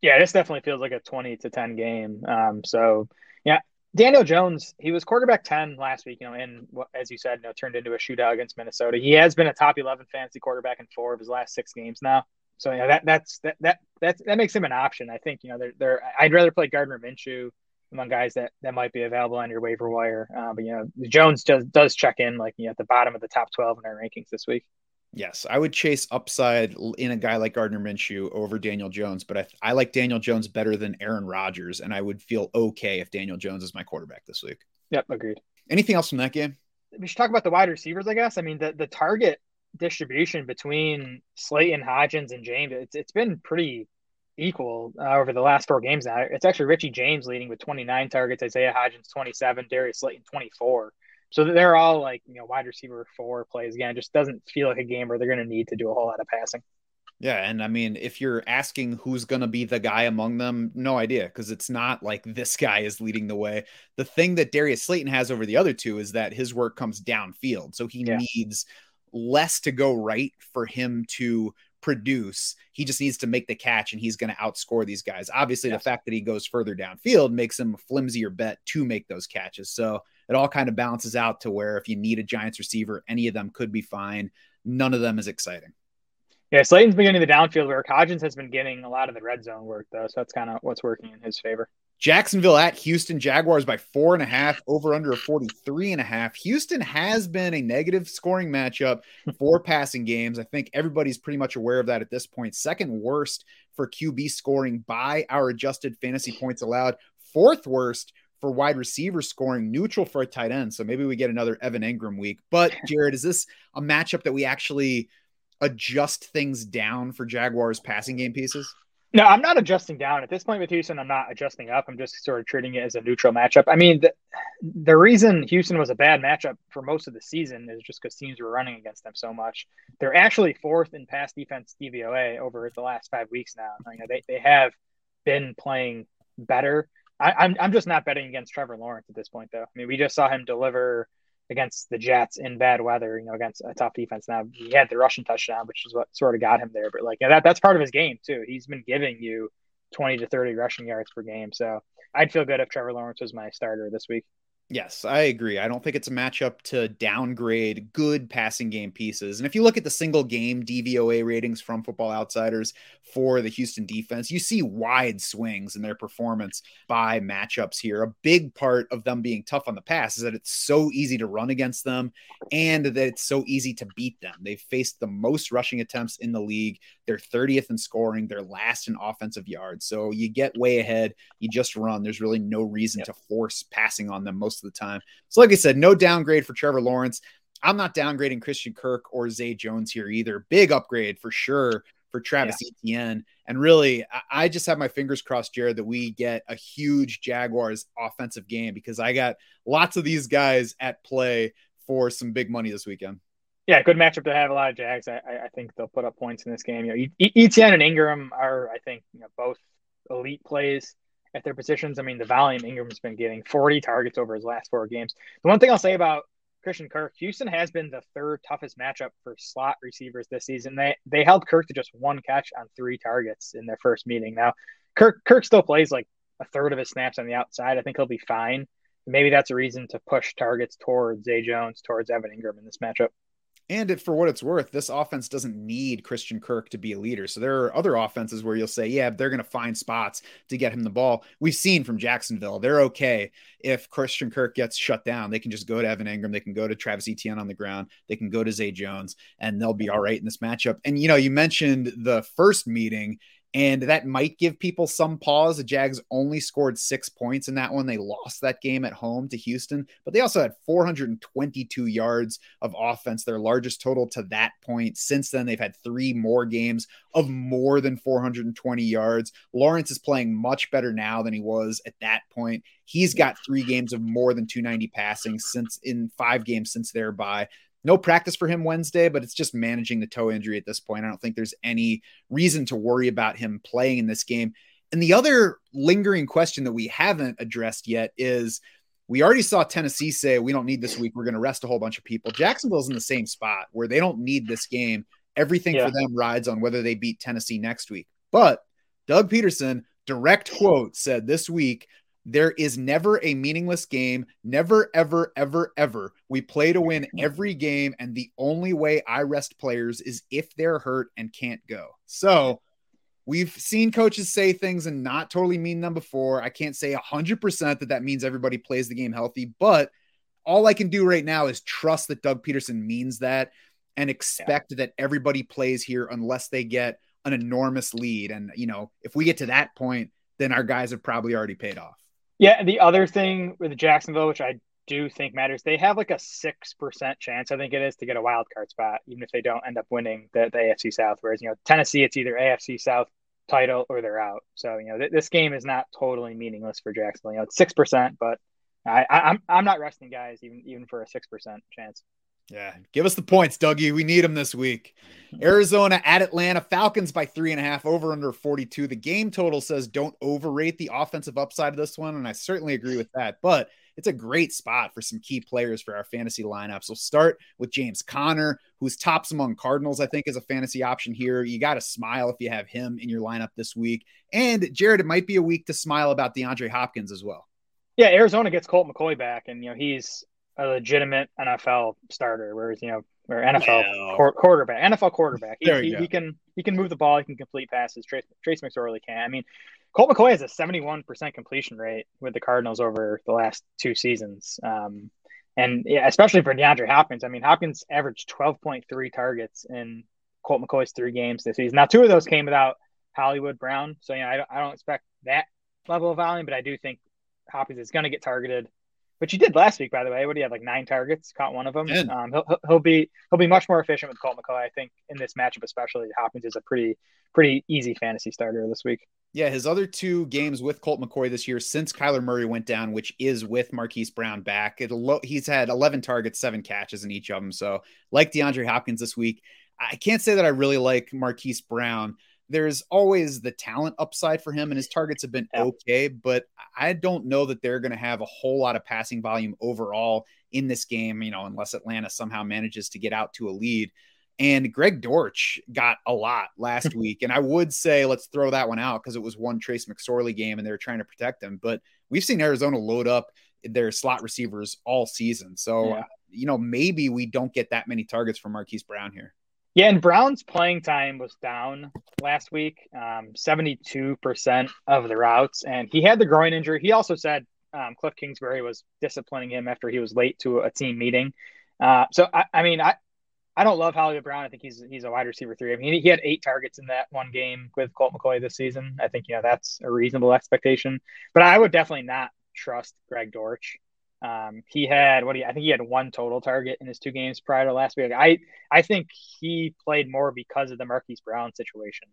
Yeah, this definitely feels like a 20 to 10 game. Um, so, yeah, Daniel Jones, he was quarterback 10 last week, you know, and as you said, you know, turned into a shootout against Minnesota. He has been a top 11 fantasy quarterback in four of his last six games now. So, yeah, that, that's, that, that, that, that makes him an option. I think, you know, they're, they're, I'd rather play Gardner Minshew among guys that, that might be available on your waiver wire. Uh, but, you know, Jones does, does check in like, you know, at the bottom of the top 12 in our rankings this week. Yes, I would chase upside in a guy like Gardner Minshew over Daniel Jones, but I, I like Daniel Jones better than Aaron Rodgers, and I would feel okay if Daniel Jones is my quarterback this week. Yep, agreed. Anything else from that game? We should talk about the wide receivers, I guess. I mean, the, the target distribution between Slayton, Hodgins, and James, it's, it's been pretty equal uh, over the last four games now. It's actually Richie James leading with 29 targets, Isaiah Hodgins 27, Darius Slayton 24. So they're all like, you know, wide receiver four plays. Again, it just doesn't feel like a game where they're going to need to do a whole lot of passing. Yeah, and I mean, if you're asking who's going to be the guy among them, no idea because it's not like this guy is leading the way. The thing that Darius Slayton has over the other two is that his work comes downfield, so he yeah. needs less to go right for him to produce. He just needs to make the catch and he's going to outscore these guys. Obviously, yes. the fact that he goes further downfield makes him a flimsier bet to make those catches. So it all kind of balances out to where if you need a Giants receiver, any of them could be fine. None of them is exciting. Yeah, Slayton's been getting the downfield work. Hodgins has been getting a lot of the red zone work though, so that's kind of what's working in his favor. Jacksonville at Houston Jaguars by four and a half, over under a 43 and a half. Houston has been a negative scoring matchup for passing games. I think everybody's pretty much aware of that at this point. Second worst for QB scoring by our adjusted fantasy points allowed, fourth worst for wide receiver scoring, neutral for a tight end. So maybe we get another Evan Engram week. But Jared, is this a matchup that we actually adjust things down for Jaguars passing game pieces? No, I'm not adjusting down at this point with Houston. I'm not adjusting up. I'm just sort of treating it as a neutral matchup. I mean, the, the reason Houston was a bad matchup for most of the season is just because teams were running against them so much. They're actually fourth in pass defense DVOA over the last five weeks now. You know, they, they have been playing better. I, I'm I'm just not betting against Trevor Lawrence at this point, though. I mean, we just saw him deliver against the Jets in bad weather, you know, against a tough defense. Now he had the rushing touchdown, which is what sort of got him there. But like yeah, that that's part of his game too. He's been giving you 20 to 30 rushing yards per game. So I'd feel good if Trevor Lawrence was my starter this week. Yes, I agree. I don't think it's a matchup to downgrade good passing game pieces. And if you look at the single game DVOA ratings from Football Outsiders for the Houston defense, you see wide swings in their performance by matchups here. A big part of them being tough on the pass is that it's so easy to run against them and that it's so easy to beat them. They've faced the most rushing attempts in the league. They're 30th in scoring, they're last in offensive yards. So you get way ahead, you just run. There's really no reason yep. to force passing on them most most of the time. So, like I said, no downgrade for Trevor Lawrence. I'm not downgrading Christian Kirk or Zay Jones here either. Big upgrade for sure for Travis yeah. Etienne. And really, I just have my fingers crossed, Jared, that we get a huge Jaguars offensive game because I got lots of these guys at play for some big money this weekend. Yeah, good matchup to have a lot of Jags. I, I think they'll put up points in this game. You know, Etienne and Engram are, I think, you know, both elite plays at their positions. I mean, the volume Engram's been getting 40 targets over his last four games. The one thing I'll say about Christian Kirk, Houston has been the third toughest matchup for slot receivers this season. They they held Kirk to just one catch on three targets in their first meeting. Now, Kirk Kirk still plays like a third of his snaps on the outside. I think he'll be fine. Maybe that's a reason to push targets towards Zay Jones, towards Evan Engram in this matchup. And it, for what it's worth, this offense doesn't need Christian Kirk to be a leader. So there are other offenses where you'll say, yeah, they're going to find spots to get him the ball. We've seen from Jacksonville, they're okay if Christian Kirk gets shut down. They can just go to Evan Engram. They can go to Travis Etienne on the ground. They can go to Zay Jones, and they'll be all right in this matchup. And, you know, you mentioned the first meeting And that might give people some pause. The Jags only scored six points in that one. They lost that game at home to Houston, but they also had 422 yards of offense, their largest total to that point. Since then, they've had three more games of more than 420 yards. Lawrence is playing much better now than he was at that point. He's got three games of more than 290 passing since in five games since their bye no practice for him Wednesday, but it's just managing the toe injury at this point. I don't think there's any reason to worry about him playing in this game. And the other lingering question that we haven't addressed yet is we already saw Tennessee say, we don't need this week. We're going to rest a whole bunch of people. Jacksonville's in the same spot where they don't need this game. Everything yeah. for them rides on whether they beat Tennessee next week. But Doug Pederson, direct quote, said this week, there is never a meaningless game. Never, ever, ever, ever. We play to win every game. And the only way I rest players is if they're hurt and can't go. So we've seen coaches say things and not totally mean them before. I can't say 100% that that means everybody plays the game healthy, but all I can do right now is trust that Doug Pederson means that and expect yeah. that everybody plays here unless they get an enormous lead. And, you know, if we get to that point, then our guys have probably already paid off. Yeah, the other thing with Jacksonville, which I do think matters, they have like a six percent chance, I think it is, to get a wild card spot, even if they don't end up winning the, the AFC South. Whereas you know Tennessee, it's either AFC South title or they're out. So you know th- this game is not totally meaningless for Jacksonville. You know it's six percent, but I, I, I'm I'm not resting guys even even for a six percent chance. Yeah, give us the points, Dougie. We need them this week. Arizona at Atlanta, Falcons by three and a half, over under 42. The game total says don't overrate the offensive upside of this one, and I certainly agree with that. But it's a great spot for some key players for our fantasy lineups. We'll start with James Conner, who's tops among Cardinals, I think, is a fantasy option here. You got to smile if you have him in your lineup this week. And Jared, it might be a week to smile about DeAndre Hopkins as well. Yeah, Arizona gets Colt McCoy back, and you know he's a legitimate NFL starter, whereas you know or NFL well, quarterback, NFL quarterback. He, he, he, can he can move the ball, he can complete passes. Trace, Trace McSorley can. I mean, Colt McCoy has a seventy one percent completion rate with the Cardinals over the last two seasons. Um, and yeah, especially for DeAndre Hopkins. I mean, Hopkins averaged twelve point three targets in Colt McCoy's three games this season. Now, two of those came without Hollywood Brown, so you know I don't, I don't expect that level of volume, but I do think Hopkins is going to get targeted which he did last week, by the way. What do you have like nine targets? Caught one of them. Um, he'll, he'll be he'll be much more efficient with Colt McCoy. I think in this matchup, especially Hopkins is a pretty pretty easy fantasy starter this week. Yeah, his other two games with Colt McCoy this year since Kyler Murray went down, which is with Marquise Brown back, it he's had 11 targets, seven catches in each of them. So, like DeAndre Hopkins this week, I can't say that I really like Marquise Brown there's always the talent upside for him, and his targets have been okay, but I don't know that they're going to have a whole lot of passing volume overall in this game, you know, unless Atlanta somehow manages to get out to a lead. And Greg Dortch got a lot last week. And I would say let's throw that one out because it was one Trace McSorley game and they were trying to protect him. But we've seen Arizona load up their slot receivers all season. So, yeah. you know, maybe we don't get that many targets from Marquise Brown here. Yeah, and Brown's playing time was down last week, um, 72% of the routes. And he had the groin injury. He also said um, Cliff Kingsbury was disciplining him after he was late to a team meeting. Uh, so, I, I, mean, I, I don't love Hollywood Brown. I think he's he's a wide receiver three. I mean, he, he had eight targets in that one game with Colt McCoy this season. I think, you know, that's a reasonable expectation. But I would definitely not trust Greg Dortch. Um, he had what do you, I think he had one total target in his two games prior to last week. I I think he played more because of the Marquise Brown situation,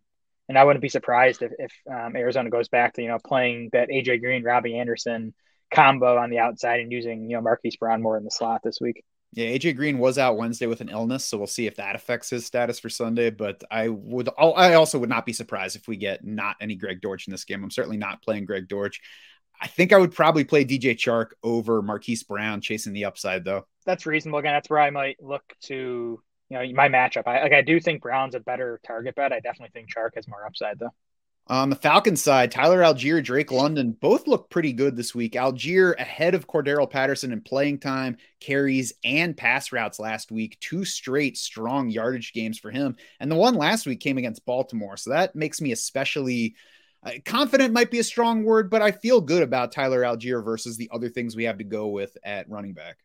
and I wouldn't be surprised if, if um, Arizona goes back to you know playing that AJ Green, Robbie Anderson combo on the outside and using you know Marquise Brown more in the slot this week. Yeah, AJ Green was out Wednesday with an illness, so we'll see if that affects his status for Sunday. But I would, I also would not be surprised if we get not any Greg Dortch in this game. I'm certainly not playing Greg Dortch. I think I would probably play DJ Chark over Marquise Brown chasing the upside though. That's reasonable. Again, that's where I might look to you know my matchup. I like I do think Brown's a better target bet. I definitely think Chark has more upside though. On the Falcons side, Tyler Allgeier, Drake London both look pretty good this week. Allgeier ahead of Cordarrelle Patterson in playing time, carries, and pass routes last week. Two straight strong yardage games for him. And the one last week came against Baltimore. So that makes me especially confident might be a strong word, but I feel good about Tyler Allgeier versus the other things we have to go with at running back.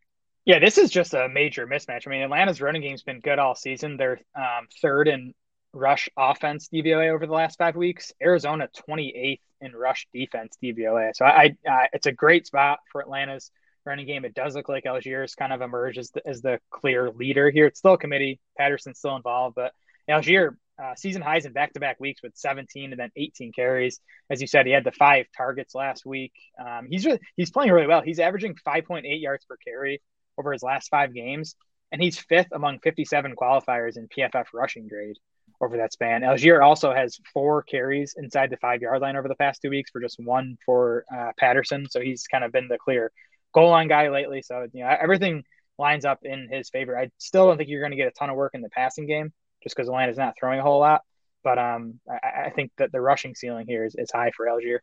Yeah, this is just a major mismatch. I mean, Atlanta's running game's been good all season. They're um, third in rush offense DVOA over the last five weeks. Arizona 28th in rush defense DVOA. So I, I it's a great spot for Atlanta's running game. It does look like Allgeier's kind of emerged as the, as the clear leader here. It's still a committee. Patterson's still involved, but Allgeier uh, season highs in back to back weeks with 17 and then 18 carries. As you said, he had the five targets last week. Um, he's really, he's playing really well. He's averaging 5.8 yards per carry over his last five games, and he's fifth among 57 qualifiers in PFF rushing grade over that span. Allgeier also has four carries inside the five yard line over the past two weeks for just one for uh, Patterson. So he's kind of been the clear goal line guy lately. So, you know, everything lines up in his favor. I still don't think you're going to get a ton of work in the passing game just because Atlanta's not throwing a whole lot. But um, I, I, think that the rushing ceiling here is, is high for Allgeier.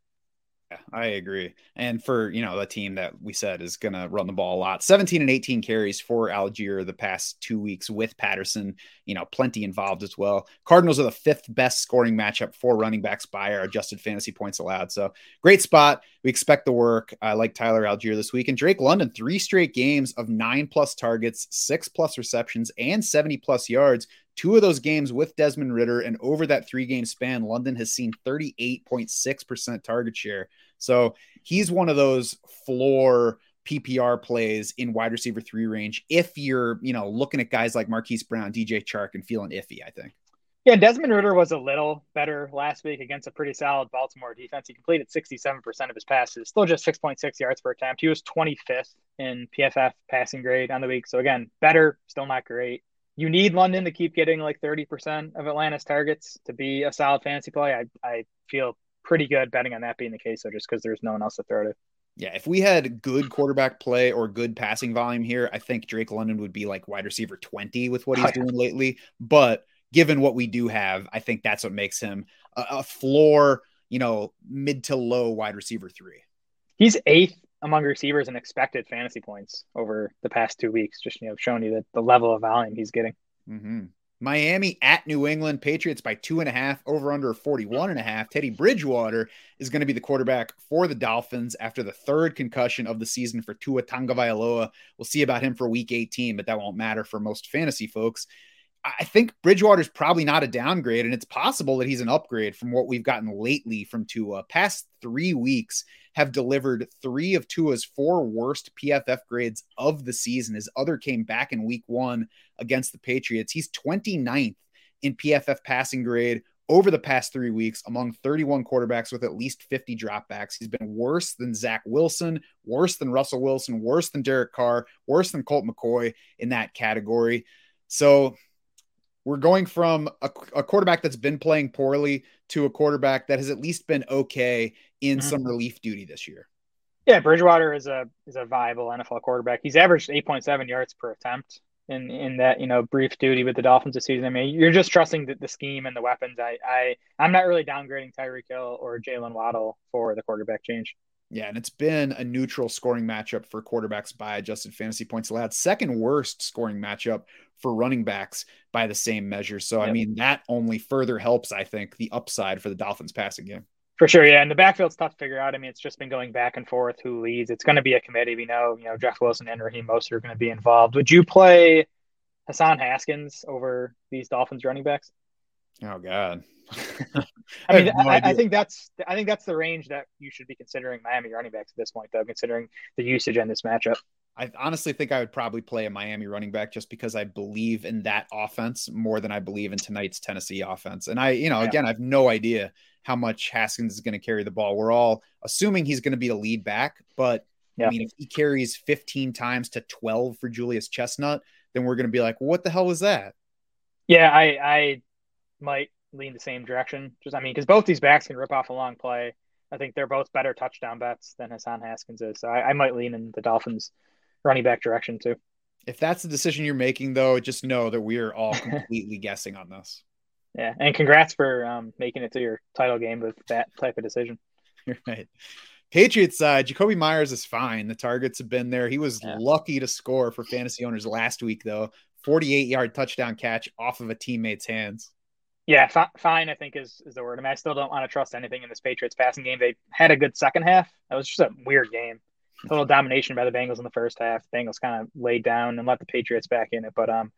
Yeah, I agree. And for, you know, the team that we said is going to run the ball a lot, 17 and 18 carries for Allgeier the past two weeks with Patterson, you know, plenty involved as well. Cardinals are the fifth best scoring matchup for running backs by our adjusted fantasy points allowed. So great spot. We expect the work. I like Tyler Allgeier this week. And Drake London, three straight games of nine plus targets, six plus receptions, and 70 plus yards. Two of those games with Desmond Ridder, and over that three game span, London has seen 38.6% target share. So he's one of those floor PPR plays in wide receiver three range. If you're, you know, looking at guys like Marquise Brown, DJ Chark, and feeling iffy, I think. Yeah, Desmond Ridder was a little better last week against a pretty solid Baltimore defense. He completed 67% of his passes, still just 6.6 yards per attempt. He was 25th in PFF passing grade on the week. So again, better, still not great you need London to keep getting like 30% of Atlanta's targets to be a solid fantasy play. I, I feel pretty good betting on that being the case, so just because there's no one else to throw to. Yeah, if we had good quarterback play or good passing volume here, I think Drake London would be like wide receiver 20 with what he's oh, yeah. doing lately. But given what we do have, I think that's what makes him a, a floor, you know, mid to low wide receiver three. He's eighth among receivers and expected fantasy points over the past two weeks, just you know, showing you that the level of volume he's getting. Mm-hmm. Miami at New England Patriots by two and a half, over under 41 and a half. Teddy Bridgewater is going to be the quarterback for the Dolphins after the third concussion of the season for Tua Tagovailoa. We'll see about him for week 18, but that won't matter for most fantasy folks. I think Bridgewater's probably not a downgrade, and it's possible that he's an upgrade from what we've gotten lately from Tua. Past three weeks have delivered three of Tua's four worst PFF grades of the season. His other came back in week one against the Patriots. He's 29th in PFF passing grade over the past three weeks among 31 quarterbacks with at least 50 dropbacks. He's been worse than Zach Wilson, worse than Russell Wilson, worse than Derek Carr, worse than Colt McCoy in that category. So we're going from a, a, quarterback that's been playing poorly to a quarterback that has at least been okay in mm-hmm. some relief duty this year. Yeah, Bridgewater is a is a viable NFL quarterback. He's averaged 8.7 yards per attempt in in that you know brief duty with the Dolphins this season. I mean, you're just trusting the, the scheme and the weapons. I I I'm not really downgrading Tyreek Hill or Jaylen Waddle for the quarterback change. Yeah, and it's been a neutral scoring matchup for quarterbacks by adjusted fantasy points allowed. Second worst scoring matchup for running backs by the same measure. So, yep. I mean, that only further helps, I think, the upside for the Dolphins passing game. For sure, yeah. And the backfield's tough to figure out. I mean, it's just been going back and forth who leads. It's going to be a committee. We know, you know, Jeff Wilson and Raheem Mostert are going to be involved. Would you play Hassan Haskins over these Dolphins running backs? Oh God. I mean, I, no I, I, think that's I think that's the range that you should be considering Miami running backs at this point, though, considering the usage in this matchup. I honestly think I would probably play a Miami running back just because I believe in that offense more than I believe in tonight's Tennessee offense. And I, you know, yeah. again, I have no idea how much Haskins is going to carry the ball. We're all assuming he's going to be a lead back, but yeah. I mean, if he carries 15 times to 12 for Julius Chestnut, then we're going to be like, what the hell was that? Yeah, I, I might lean the same direction. Just I mean, because both these backs can rip off a long play. I think they're both better touchdown bets than Hassan Haskins is. So I, I might lean in the Dolphins running back direction too. If that's the decision you're making, though, just know that we are all completely guessing on this. Yeah, and congrats for um, making it to your title game with that type of decision. You're right. Patriots side, Jakobi Meyers is fine. The targets have been there. He was yeah. lucky to score for fantasy owners last week, though. 48 yard touchdown catch off of a teammate's hands. Yeah, fine. I think is is the word. I mean, I still don't want to trust anything in this Patriots passing game. They had a good second half. That was just a weird game. Total domination by the Bengals in the first half. Bengals kind of laid down and let the Patriots back in it. But um,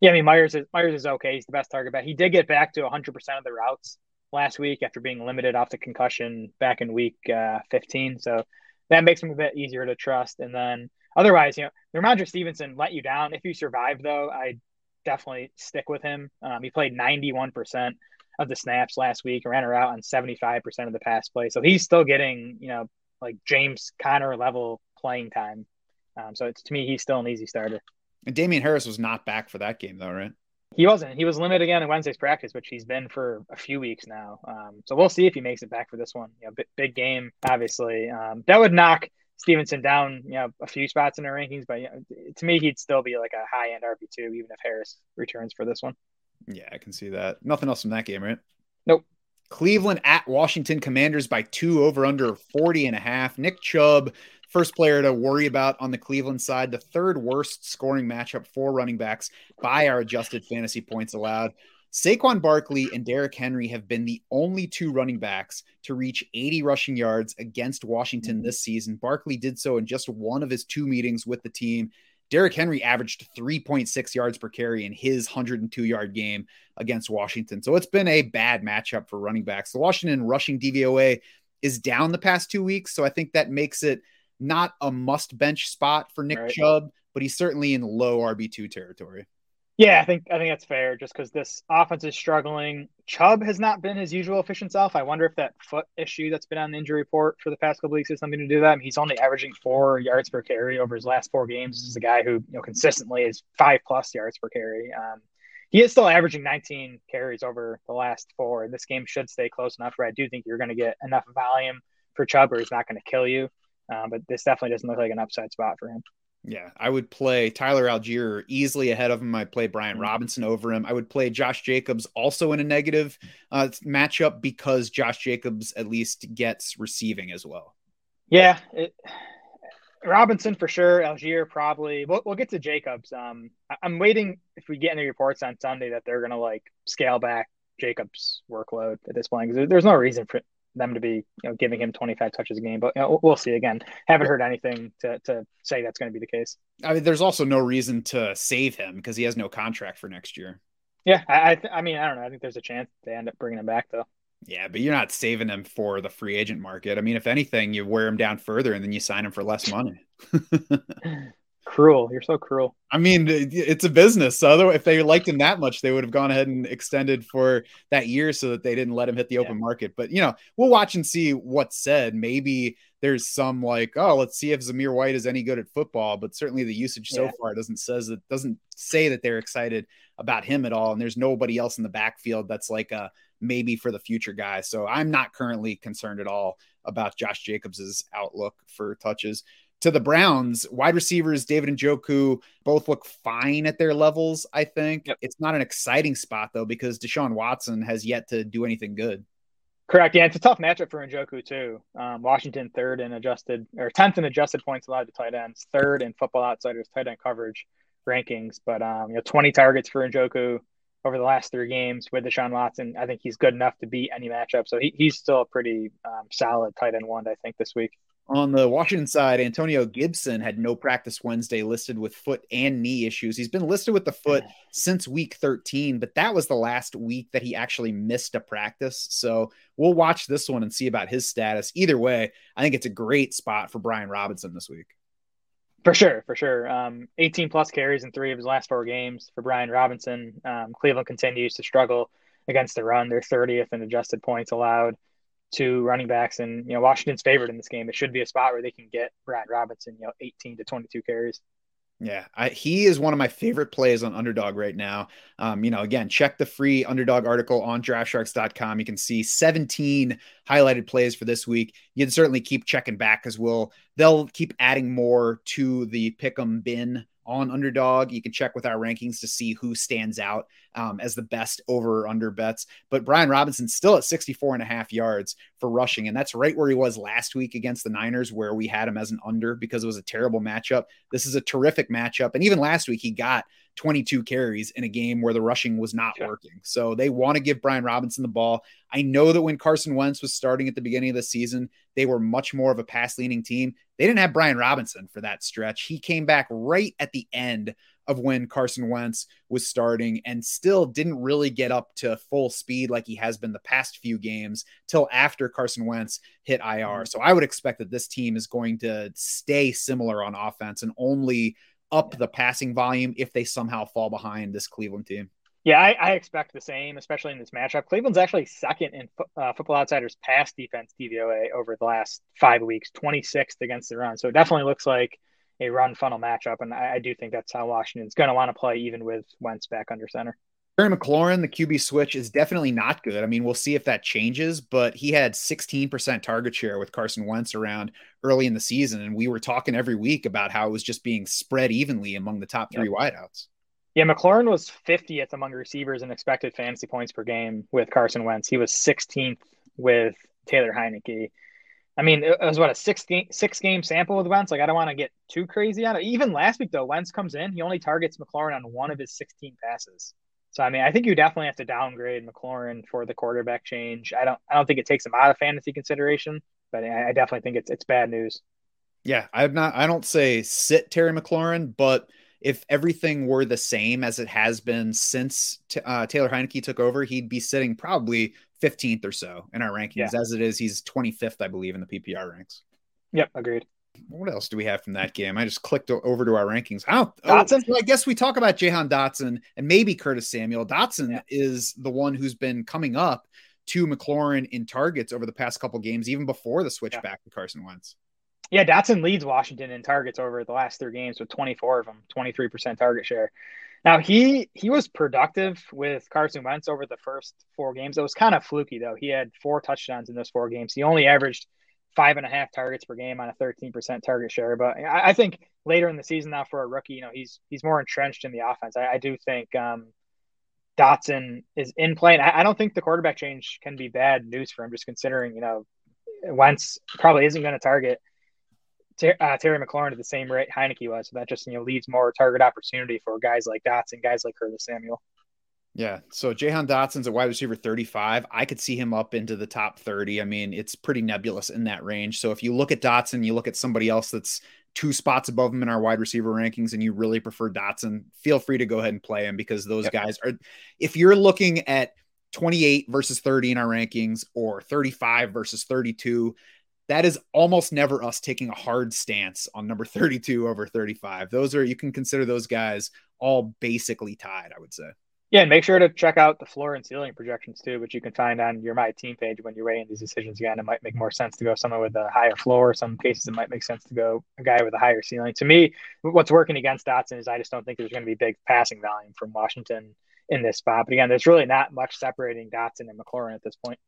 Yeah, I mean Meyers is Meyers is okay. He's the best target back. He did get back to 100 percent of the routes last week after being limited off the concussion back in week uh, 15. So that makes him a bit easier to trust. And then otherwise, you know, Rhamondre Stevenson let you down. If you survive, though, I definitely stick with him. Um, he played 91% of the snaps last week, and ran her out on 75% of the pass play. So he's still getting, you know, like James Conner level playing time. Um, so it's to me, he's still an easy starter. And Damien Harris was not back for that game, though, right? He wasn't. He was limited again in Wednesday's practice, which he's been for a few weeks now. Um, so we'll see if he makes it back for this one. You know, big, big game, obviously. Um, that would knock Stevenson down, you know, a few spots in the rankings, but you know, to me, he'd still be like a high end RB two, even if Harris returns for this one. Yeah, I can see that. Nothing else from that game, right? Nope. Cleveland at Washington Commanders by two over under 40 and a half. Nick Chubb First player to worry about on the Cleveland side, the third worst scoring matchup for running backs by our adjusted fantasy points allowed. Saquon Barkley and Derrick Henry have been the only two running backs to reach 80 rushing yards against Washington mm-hmm. this season. Barkley did so in just one of his two meetings with the team. Derrick Henry averaged 3.6 yards per carry in his 102 yard game against Washington. So it's been a bad matchup for running backs. The Washington rushing DVOA is down the past two weeks. So I think that makes it not a must bench spot for Nick right. Chubb, but he's certainly in low RB2 territory. Yeah, I think I think that's fair just because this offense is struggling. Chubb has not been his usual efficient self. I wonder if that foot issue that's been on the injury report for the past couple weeks has something to do with that. I mean, he's only averaging four yards per carry over his last four games. This is a guy who you know consistently is five plus yards per carry. Um, he is still averaging 19 carries over the last four, this game should stay close enough where I do think you're going to get enough volume for Chubb, or he's not going to kill you. Uh, but this definitely doesn't look like an upside spot for him. Yeah, I would play Tyler Allgeier easily ahead of him. I'd play Brian mm-hmm. Robinson over him. I would play Josh Jacobs also in a negative uh, matchup because Josh Jacobs at least gets receiving as well. Yeah, it, Robinson for sure. Allgeier probably. We'll, we'll get to Jacobs. Um, I, I'm waiting if we get any reports on Sunday that they're going to like scale back Jacobs' workload at this point because there's no reason for them to be you know giving him 25 touches a game but you know, we'll see. Again haven't heard anything to, to say that's going to be the case. I mean there's also no reason to save him because he has no contract for next year. Yeah i I, I mean i don't know. I think there's a chance they end up bringing him back though. Yeah but you're not saving him for the free agent market. I mean if anything you wear him down further and then you sign him for less money cruel. You're so cruel. I mean, it's a business. So if they liked him that much, they would have gone ahead and extended for that year so that they didn't let him hit the open yeah. market. But you know, we'll watch and see what's said. Maybe there's some like, oh, let's see if Zamir White is any good at football. But certainly the usage so yeah. far doesn't says it doesn't say that they're excited about him at all. And there's nobody else in the backfield that's like a maybe for the future guy. So I'm not currently concerned at all about Josh Jacobs's outlook for touches to the Browns, wide receivers David Njoku both look fine at their levels. I think yep. it's not an exciting spot though because Deshaun Watson has yet to do anything good. Correct. Yeah, it's a tough matchup for Njoku too. Um, Washington third in adjusted or tenth in adjusted points allowed to tight ends, third in Football Outsiders tight end coverage rankings. But um, you know, twenty targets for Njoku over the last three games with Deshaun Watson. I think he's good enough to beat any matchup. So he, he's still a pretty um, solid tight end one, I think, this week. On the Washington side, Antonio Gibson had no practice Wednesday, listed with foot and knee issues. He's been listed with the foot since week 13, but that was the last week that he actually missed a practice. So we'll watch this one and see about his status. Either way, I think it's a great spot for Brian Robinson this week. For sure, for sure. Um, 18 plus carries in three of his last four games for Brian Robinson. Um, Cleveland continues to struggle against the run. They're 30th in adjusted points allowed to running backs, and you know Washington's favored in this game. It should be a spot where they can get Brian Robinson, you know, 18 to 22 carries. Yeah, I, he is one of my favorite plays on Underdog right now. Um, you know, again, check the free Underdog article on DraftSharks.com. You can see 17 highlighted plays for this week. You can certainly keep checking back as well. They'll keep adding more to the Pick'em bin on underdog. You can check with our rankings to see who stands out um, as the best over or under bets. But Brian Robinson still at 64 and a half yards for rushing. And that's right where he was last week against the Niners, where we had him as an under because it was a terrible matchup. This is a terrific matchup. And even last week, he got 22 carries in a game where the rushing was not sure. working. So they want to give Brian Robinson the ball. I know that when Carson Wentz was starting at the beginning of the season, they were much more of a pass leaning team. They didn't have Brian Robinson for that stretch. He came back right at the end of when Carson Wentz was starting and still didn't really get up to full speed like he has been the past few games till after Carson Wentz hit IR. Mm-hmm. So I would expect that this team is going to stay similar on offense and only up the passing volume if they somehow fall behind this Cleveland team. Yeah, I, I, expect the same, especially in this matchup. Cleveland's actually second in uh, Football Outsiders pass defense DVOA over the last five weeks, 26th against the run. So it definitely looks like a run funnel matchup. And I, I do think that's how Washington's going to want to play, even with Wentz back under center. Terry McLaurin, the QB switch is definitely not good. I mean, we'll see if that changes, but he had 16% target share with Carson Wentz around early in the season. And we were talking every week about how it was just being spread evenly among the top three yep. wideouts. Yeah, McLaurin was 50th among receivers in expected fantasy points per game with Carson Wentz. He was 16th with Taylor Heinicke. I mean, it was what a six game six game sample with Wentz. Like, I don't want to get too crazy on it. Even last week though, Wentz comes in, he only targets McLaurin on one of his 16 passes. So I mean, I think you definitely have to downgrade McLaurin for the quarterback change. I don't I don't think it takes him out of fantasy consideration, but I, definitely think it's it's bad news. Yeah, I've not I don't say sit Terry McLaurin, but if everything were the same as it has been since uh, Taylor Heinicke took over, he'd be sitting probably 15th or so in our rankings. Yeah. As it is, he's 25th, I believe, in the PPR ranks. Yep, agreed. What else do we have from that game? I just clicked over to our rankings. Oh, Dotson. Oh, I guess we talk about Jahan Dotson and maybe Curtis Samuel. Dotson yeah. is the one who's been coming up to McLaurin in targets over the past couple games, even before the switch yeah. back to Carson Wentz. Yeah, Dotson leads Washington in targets over the last three games with 24 of them, 23% target share. Now he he was productive with Carson Wentz over the first four games. It was kind of fluky though. He had four touchdowns in those four games. He only averaged five and a half targets per game on a 13% target share. But I, I, think later in the season now for a rookie, you know, he's he's more entrenched in the offense. I, I do think um, Dotson is in play. And I, I, don't think the quarterback change can be bad news for him, just considering, you know, Wentz probably isn't going to target ter- uh, Terry McLaurin at the same rate Heinicke was. So that just, you know, leads more target opportunity for guys like Dotson, guys like Curtis Samuel. Yeah. So Jahan Dotson's a wide receiver 35. I could see him up into the top 30. I mean, it's pretty nebulous in that range. So if you look at Dotson, you look at somebody else that's two spots above him in our wide receiver rankings and you really prefer Dotson, feel free to go ahead and play him because those yep. guys are, if you're looking at 28 versus 30 in our rankings or 35 versus 32, that is almost never us taking a hard stance on number 32 over 35. Those are, you can consider those guys all basically tied, I would say. Yeah, and make sure to check out the floor and ceiling projections too, which you can find on your My Team page when you're weighing these decisions again. It might make more sense to go someone with a higher floor. Some cases it might make sense to go a guy with a higher ceiling. To me, what's working against Dotson is I just don't think there's going to be big passing volume from Washington in this spot. But again, there's really not much separating Dotson and McLaurin at this point.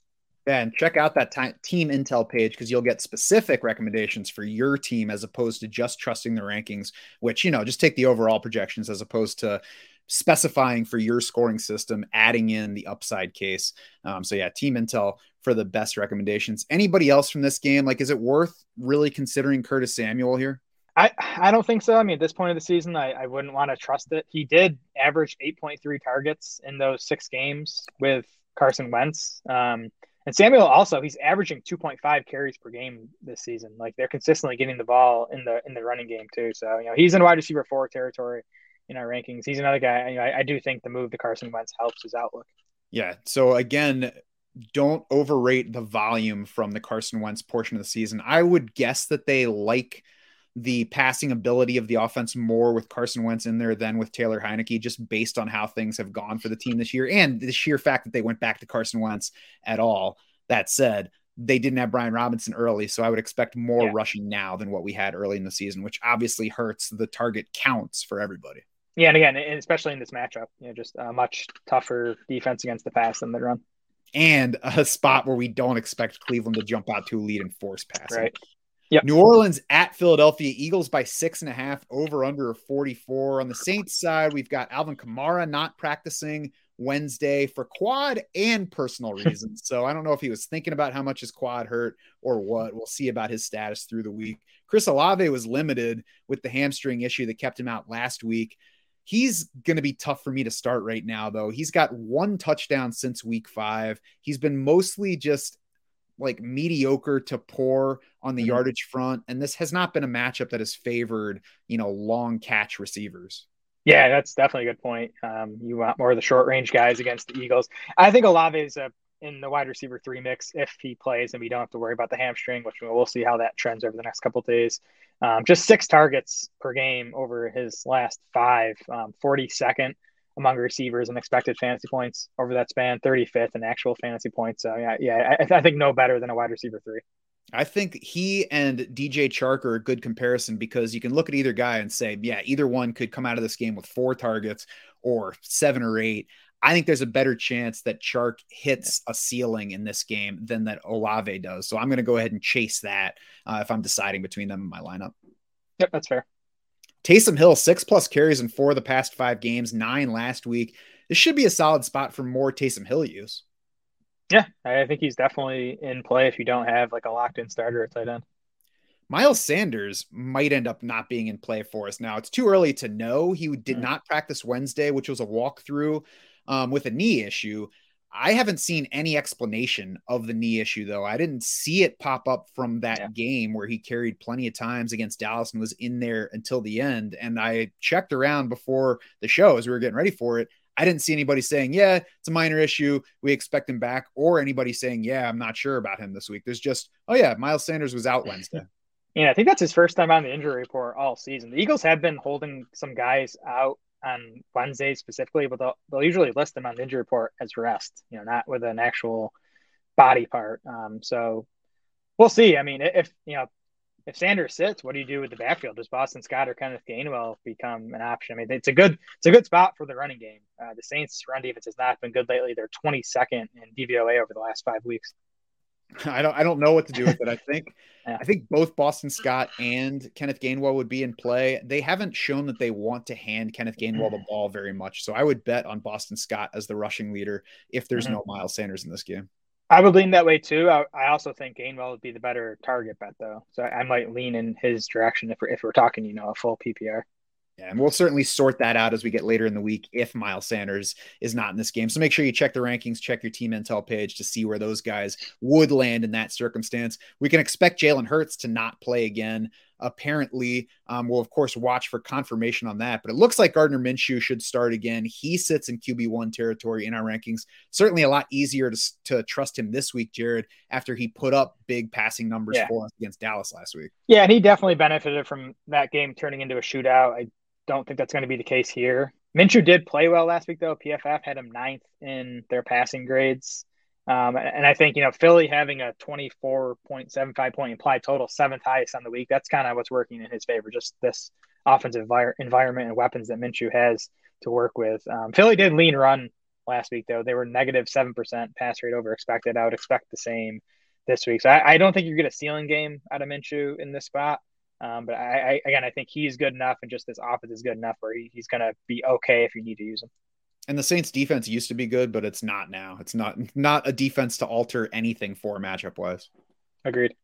And check out that team intel page because you'll get specific recommendations for your team as opposed to just trusting the rankings, which, you know, just take the overall projections as opposed to specifying for your scoring system, adding in the upside case. Um, so yeah, Team Intel for the best recommendations. Anybody else from this game? Like, is it worth really considering Curtis Samuel here? I, I don't think so. I mean, at this point of the season, I, I wouldn't want to trust it. He did average 8.3 targets in those six games with Carson Wentz. Um, and Samuel also, he's averaging 2.5 carries per game this season. Like they're consistently getting the ball in the in the running game too. So you know he's in wide receiver four territory in our rankings. He's another guy. You know, I, I do think the move to Carson Wentz helps his outlook. Yeah. So again, don't overrate the volume from the Carson Wentz portion of the season. I would guess that they like the passing ability of the offense more with Carson Wentz in there than with Taylor Heinicke, just based on how things have gone for the team this year and the sheer fact that they went back to Carson Wentz at all. That said, they didn't have Brian Robinson early, so I would expect more yeah. rushing now than what we had early in the season, which obviously hurts the target counts for everybody. Yeah, and again, especially in this matchup, you know, just a much tougher defense against the pass than the run. And a spot where we don't expect Cleveland to jump out to a lead and force passing. Right. Yep. New Orleans at Philadelphia Eagles by six and a half, over under 44. On the Saints side, we've got Alvin Kamara not practicing Wednesday for quad and personal reasons. so I don't know if he was thinking about how much his quad hurt or what. We'll see about his status through the week. Chris Olave was limited with the hamstring issue that kept him out last week He's going to be tough for me to start right now, though. He's got one touchdown since week five. He's been mostly just like mediocre to poor on the mm-hmm. yardage front. And this has not been a matchup that has favored, you know, long catch receivers. Yeah, that's definitely a good point. Um, you want more of the short range guys against the Eagles. I think Olave is a in the wide receiver three mix if he plays and we don't have to worry about the hamstring, which we'll see how that trends over the next couple days. Um, just six targets per game over his last five, um, 42nd among receivers and expected fantasy points over that span, 35th in actual fantasy points. So yeah, yeah, I, I think no better than a wide receiver three. I think he and DJ Chark are a good comparison because you can look at either guy and say, yeah, either one could come out of this game with four targets or seven or eight. I think there's a better chance that Chark hits a ceiling in this game than that Olave does. So I'm going to go ahead and chase that uh, if I'm deciding between them in my lineup. Yep, that's fair. Taysom Hill, six plus carries in four of the past five games, nine last week. This should be a solid spot for more Taysom Hill use. Yeah, I think he's definitely in play if you don't have like a locked in starter at tight end. Miles Sanders might end up not being in play for us now. It's too early to know. He did mm. not practice Wednesday, which was a walkthrough um, with a knee issue. I haven't seen any explanation of the knee issue, though. I didn't see it pop up from that yeah. game where he carried plenty of times against Dallas and was in there until the end. And I checked around before the show as we were getting ready for it. I didn't see anybody saying, yeah, it's a minor issue. We expect him back, or anybody saying, yeah, I'm not sure about him this week. There's just, oh, yeah, Miles Sanders was out Wednesday. Yeah, I think that's his first time on the injury report all season. The Eagles have been holding some guys out on Wednesdays specifically, but they'll, they'll usually list them on the injury report as rest, you know, not with an actual body part. Um, so we'll see. I mean, if, you know, if Sanders sits, what do you do with the backfield? Does Boston Scott or Kenneth Gainwell become an option? I mean, it's a good it's a good spot for the running game. Uh, the Saints' run defense has not been good lately. They're 22nd in DVOA over the last five weeks. I don't I don't know what to do with it. I think yeah. I think both Boston Scott and Kenneth Gainwell would be in play. They haven't shown that they want to hand Kenneth Gainwell the ball very much. So I would bet on Boston Scott as the rushing leader if there's mm-hmm. no Miles Sanders in this game. I would lean that way too. I, I, also think Gainwell would be the better target bet though. So I, I might lean in his direction if we're, if we're talking, you know, a full PPR. Yeah, and we'll certainly sort that out as we get later in the week if Miles Sanders is not in this game. So make sure you check the rankings, check your team intel page to see where those guys would land in that circumstance. We can expect Jalen Hurts to not play again. Apparently, um, we'll of course watch for confirmation on that, but it looks like Gardner Minshew should start again. He sits in QB1 territory in our rankings. Certainly a lot easier to, to trust him this week, Jared, after he put up big passing numbers yeah. for us against Dallas last week. Yeah, and he definitely benefited from that game turning into a shootout. I don't think that's going to be the case here. Minshew did play well last week, though. PFF had him ninth in their passing grades. Um, and I think, you know, Philly having a 24.75 point implied total, seventh highest on the week, that's kind of what's working in his favor. Just this offensive environment and weapons that Minshew has to work with. Um, Philly did lean run last week, though. They were negative 7% pass rate over expected. I would expect the same this week. So I, I don't think you get a ceiling game out of Minshew in this spot. Um, but I, I, again, I think he's good enough, and just this offense is good enough where he, he's going to be okay if you need to use him. And the Saints defense used to be good, but it's not now. It's not not a defense to alter anything for matchup wise. Agreed.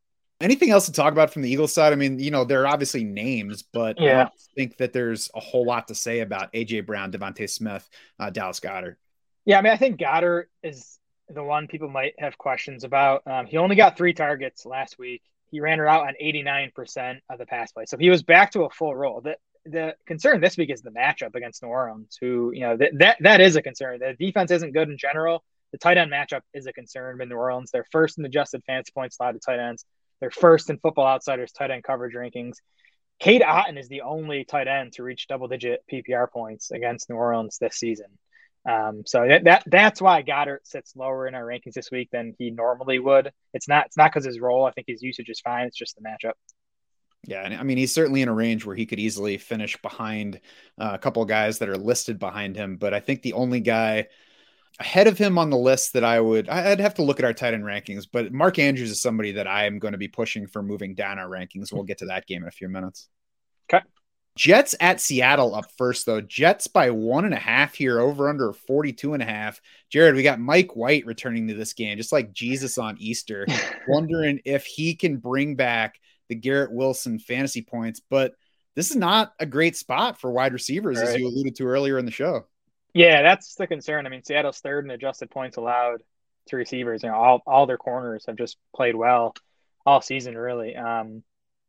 Anything else to talk about from the Eagles side? I mean, you know, there are obviously names, but yeah. I think that there's a whole lot to say about AJ Brown, DeVonta Smith, uh, Dallas Goedert. Yeah, I mean, I think Goedert is the one people might have questions about. Um, he only got three targets last week. He ran her out on 89% of the pass play. So he was back to a full role. The, the concern this week is the matchup against New Orleans, who, you know, th- that that is a concern. The defense isn't good in general. The tight end matchup is a concern in New Orleans. They're first in adjusted fantasy points allowed to tight ends. They're first in Football Outsiders tight end coverage rankings. Cade Otton is the only tight end to reach double digit PPR points against New Orleans this season. Um, so that, that that's why Goedert sits lower in our rankings this week than he normally would. It's not it's not because his role. I think his usage is fine. It's just the matchup. Yeah, and I mean he's certainly in a range where he could easily finish behind uh, a couple of guys that are listed behind him. But I think the only guy ahead of him on the list that I would I'd have to look at our tight end rankings. But Mark Andrews is somebody that I am going to be pushing for moving down our rankings. We'll get to that game in a few minutes. Okay. Jets at Seattle up first, though. Jets by one and a half here, over under 42 and a half. Jared, we got Mike White returning to this game, just like Jesus on Easter, wondering if he can bring back the Garrett Wilson fantasy points. But this is not a great spot for wide receivers, right. as you alluded to earlier in the show. Yeah, that's the concern. I mean, Seattle's third in adjusted points allowed to receivers. You know, all all their corners have just played well all season, really. Um,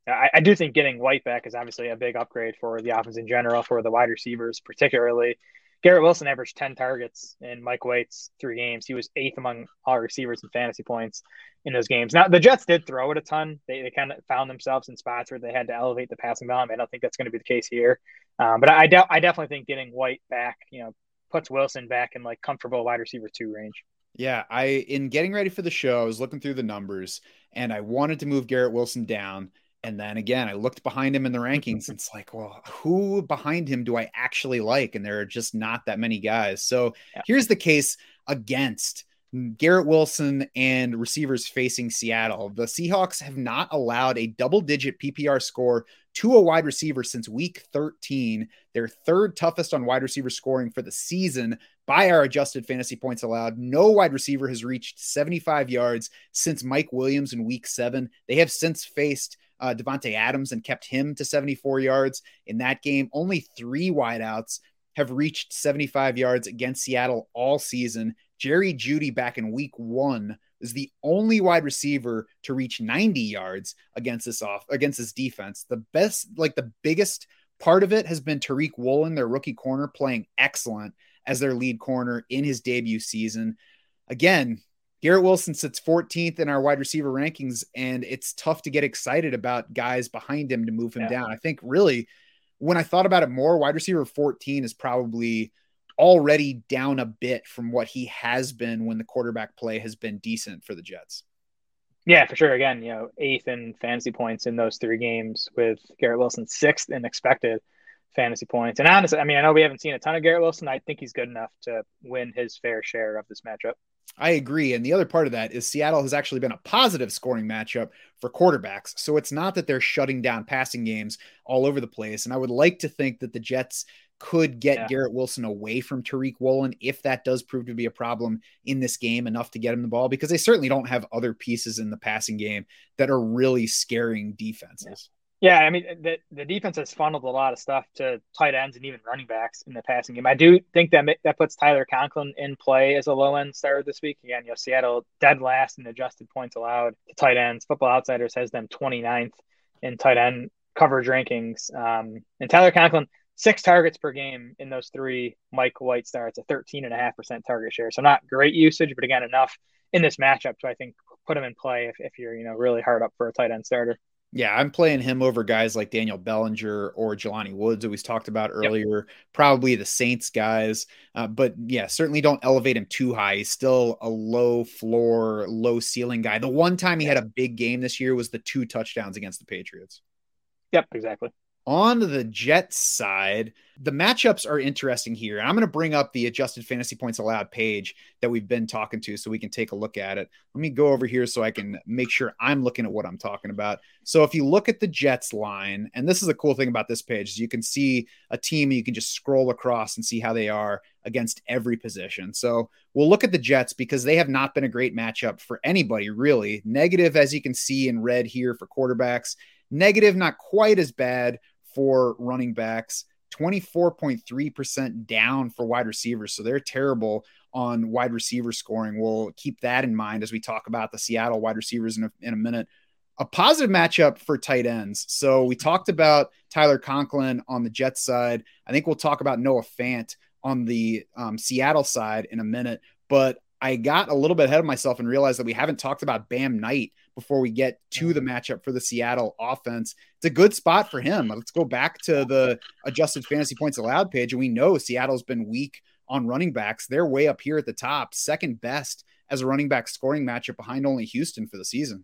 I, I, do think getting White back is obviously a big upgrade for the offense in general, for the wide receivers particularly. Garrett Wilson averaged 10 targets in Mike White's three games. He was eighth among all receivers in fantasy points in those games. Now, the Jets did throw it a ton. They, they kind of found themselves in spots where they had to elevate the passing volume. I don't think that's going to be the case here. Um, but I, de- I definitely think getting White back, you know, puts Wilson back in like comfortable wide receiver two range. Yeah, I in getting ready for the show, I was looking through the numbers and I wanted to move Garrett Wilson down. And then again, I looked behind him in the rankings. and it's like, well, who behind him do I actually like? And there are just not that many guys. So yeah. here's the case against Garrett Wilson and receivers facing Seattle. The Seahawks have not allowed a double digit PPR score to a wide receiver since week 13. Their third toughest on wide receiver scoring for the season by our adjusted fantasy points allowed. No wide receiver has reached 75 yards since Mike Williams in week seven. They have since faced uh, Davante Adams and kept him to 74 yards in that game. Only three wideouts have reached 75 yards against Seattle all season. Jerry Jeudy back in week one is the only wide receiver to reach 90 yards against this off against this defense. The best, like the biggest part of it has been Tariq Woolen, their rookie corner, playing excellent as their lead corner in his debut season. Again, Garrett Wilson sits 14th in our wide receiver rankings, and it's tough to get excited about guys behind him to move him yeah. down. I think really, when I thought about it more, wide receiver 14 is probably already down a bit from what he has been when the quarterback play has been decent for the Jets. Yeah, for sure. Again, you know, eighth in fantasy points in those three games with Garrett Wilson, sixth in expected fantasy points. And honestly, I mean, I know we haven't seen a ton of Garrett Wilson. I think he's good enough to win his fair share of this matchup. I agree. And the other part of that is Seattle has actually been a positive scoring matchup for quarterbacks. So it's not that they're shutting down passing games all over the place. And I would like to think that the Jets could get yeah. Garrett Wilson away from Tariq Woolen if that does prove to be a problem in this game enough to get him the ball because they certainly don't have other pieces in the passing game that are really scaring defenses. Yeah, I mean the the defense has funneled a lot of stuff to tight ends and even running backs in the passing game. I do think that that puts Tyler Conklin in play as a low end starter this week. Again, you know Seattle dead last in adjusted points allowed to tight ends. Football Outsiders has them 29th in tight end coverage rankings. Um, and Tyler Conklin six targets per game in those three Mike White starts, a 13.5% target share. So not great usage, but again, enough in this matchup to, I think, put him in play if, if you're, you know, really hard up for a tight end starter. Yeah, I'm playing him over guys like Daniel Bellinger or Jelani Woods, that we talked about earlier. Yep. Probably the Saints guys, uh, but yeah, certainly don't elevate him too high. He's still a low floor, low ceiling guy. The one time he had a big game this year was the two touchdowns against the Patriots. Yep, exactly. On the Jets side, the matchups are interesting here. And I'm going to bring up the adjusted fantasy points allowed page that we've been talking to so we can take a look at it. Let me go over here so I can make sure I'm looking at what I'm talking about. So if you look at the Jets line, and this is a cool thing about this page, is you can see a team you can just scroll across and see how they are against every position. So we'll look at the Jets because they have not been a great matchup for anybody really. Negative, as you can see in red here for quarterbacks. Negative, not quite as bad for running backs, 24.3% down for wide receivers. So they're terrible on wide receiver scoring. We'll keep that in mind as we talk about the Seattle wide receivers in a, in a minute. A positive matchup for tight ends. So we talked about Tyler Conklin on the Jets side. I think we'll talk about Noah Fant on the um, Seattle side in a minute. But I got a little bit ahead of myself and realized that we haven't talked about Bam Knight before we get to the matchup for the Seattle offense. It's a good spot for him. Let's go back to the adjusted fantasy points allowed page. And we know Seattle's been weak on running backs. They're way up here at the top, second best as a running back scoring matchup behind only Houston for the season.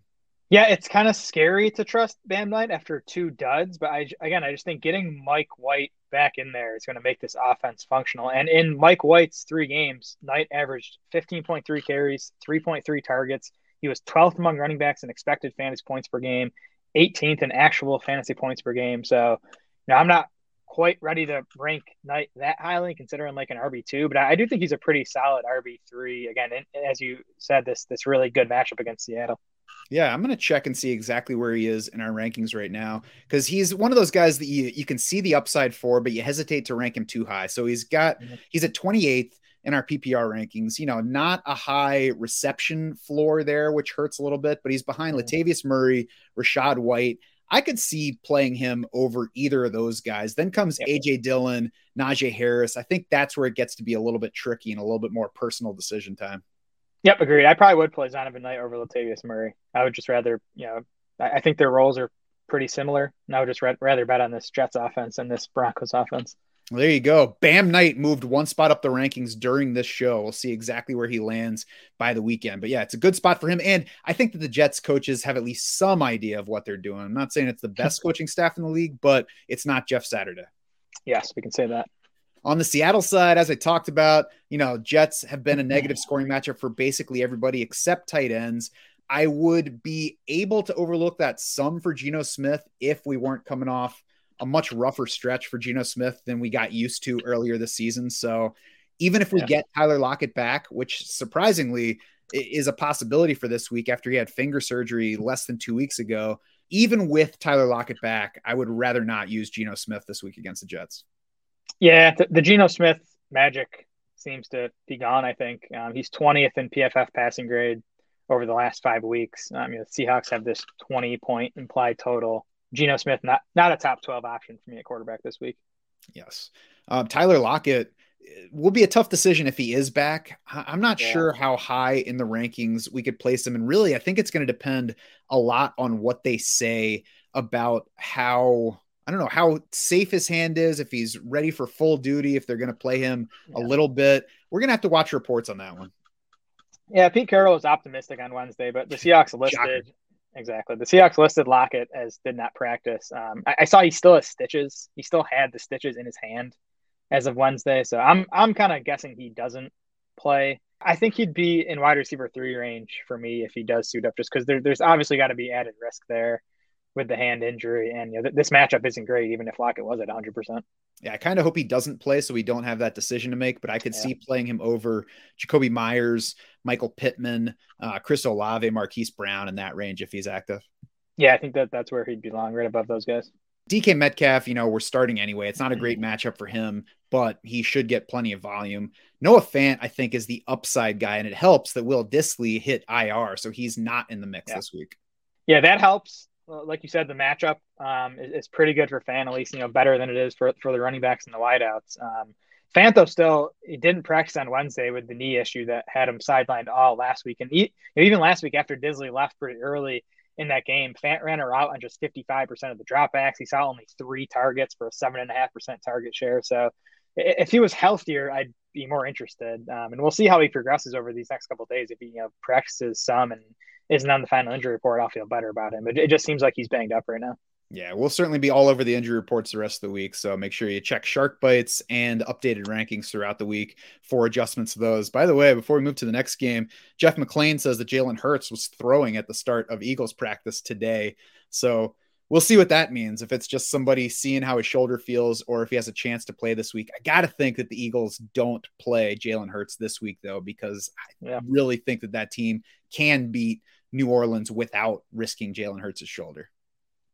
Yeah, it's kind of scary to trust Bam Knight after two duds, but I again I just think getting Mike White back in there is going to make this offense functional. And in Mike White's three games, Knight averaged 15.3 carries, 3.3 targets. He was 12th among running backs in expected fantasy points per game, 18th in actual fantasy points per game. So, now I'm not quite ready to rank Knight that highly, considering like an RB two, but I, do think he's a pretty solid RB three. Again, as you said, this this really good matchup against Seattle. Yeah, I'm going to check and see exactly where he is in our rankings right now because he's one of those guys that you, you can see the upside for, but you hesitate to rank him too high. So he's got, mm-hmm. he's at 28th in our PPR rankings. You know, not a high reception floor there, which hurts a little bit, but he's behind. Latavius Murray, Rachaad White. I could see playing him over either of those guys. Then comes yep. AJ Dillon, Najee Harris. I think that's where it gets to be a little bit tricky and a little bit more personal decision time. Yep, agreed. I probably would play Zonovan Knight over Latavius Murray. I would just rather, you know, I think their roles are pretty similar. And I would just rather bet on this Jets offense than this Broncos offense. There you go. Bam Knight moved one spot up the rankings during this show. We'll see exactly where he lands by the weekend. But yeah, it's a good spot for him. And I think that the Jets coaches have at least some idea of what they're doing. I'm not saying it's the best coaching staff in the league, but it's not Jeff Saturday. Yes, we can say that. On the Seattle side, as I talked about, you know, Jets have been a negative scoring matchup for basically everybody except tight ends. I would be able to overlook that some for Geno Smith if we weren't coming off a much rougher stretch for Geno Smith than we got used to earlier this season. So even if we yeah. get Tyler Lockett back, which surprisingly is a possibility for this week after he had finger surgery less than two weeks ago, even with Tyler Lockett back, I would rather not use Geno Smith this week against the Jets. Yeah, the, the Geno Smith magic seems to be gone. I think um, he's 20th in PFF passing grade over the last five weeks. I mean, the Seahawks have this 20 point implied total. Geno Smith, not not a top 12 option for me at quarterback this week. Yes, um, Tyler Lockett will be a tough decision if he is back. I'm not yeah. sure how high in the rankings we could place him, and really, I think it's going to depend a lot on what they say about how I don't know how safe his hand is, if he's ready for full duty, if they're going to play him yeah. a little bit. We're going to have to watch reports on that one. Yeah, Pete Carroll was optimistic on Wednesday, but the Seahawks listed exactly the Seahawks listed Lockett as did not practice. Um, I, I, saw he still has stitches. He still had the stitches in his hand as of Wednesday, so I'm I'm kind of guessing he doesn't play. I think he'd be in wide receiver three range for me if he does suit up, just because there, there's obviously got to be added risk there with the hand injury. And you know, th- this matchup isn't great, even if Lockett was at 100%. Yeah, I kind of hope he doesn't play so we don't have that decision to make, but I could yeah. see playing him over Jakobi Meyers, Michael Pittman, uh, Chris Olave, Marquise Brown in that range if he's active. Yeah, I think that that's where he'd belong, right above those guys. DK Metcalf, you know, we're starting anyway. It's not a great mm-hmm. matchup for him, but he should get plenty of volume. Noah Fant, I think, is the upside guy, and it helps that Will Dissly hit IR, so he's not in the mix yeah. this week. Yeah, that helps like you said, the matchup um, is, is, pretty good for Fant, at least you know better than it is for for the running backs and the wideouts. Um, Fanto still he didn't practice on Wednesday with the knee issue that had him sidelined all last week, and he, even last week after Dissly left pretty early in that game, Fant ran her out on just 55% of the dropbacks. He saw only three targets for a seven and a half percent target share. So if he was healthier, I'd be more interested. Um, and we'll see how he progresses over these next couple days. If he you know practices some and isn't on the final injury report, I'll feel better about him. But it just seems like he's banged up right now. Yeah, we'll certainly be all over the injury reports the rest of the week. So make sure you check Shark Bites and updated rankings throughout the week for adjustments to those. By the way, before we move to the next game, Jeff McLean says that Jalen Hurts was throwing at the start of Eagles practice today. So we'll see what that means. If it's just somebody seeing how his shoulder feels or if he has a chance to play this week. I got to think that the Eagles don't play Jalen Hurts this week, though, because I yeah. really think that that team can beat New Orleans without risking Jalen Hurts' shoulder.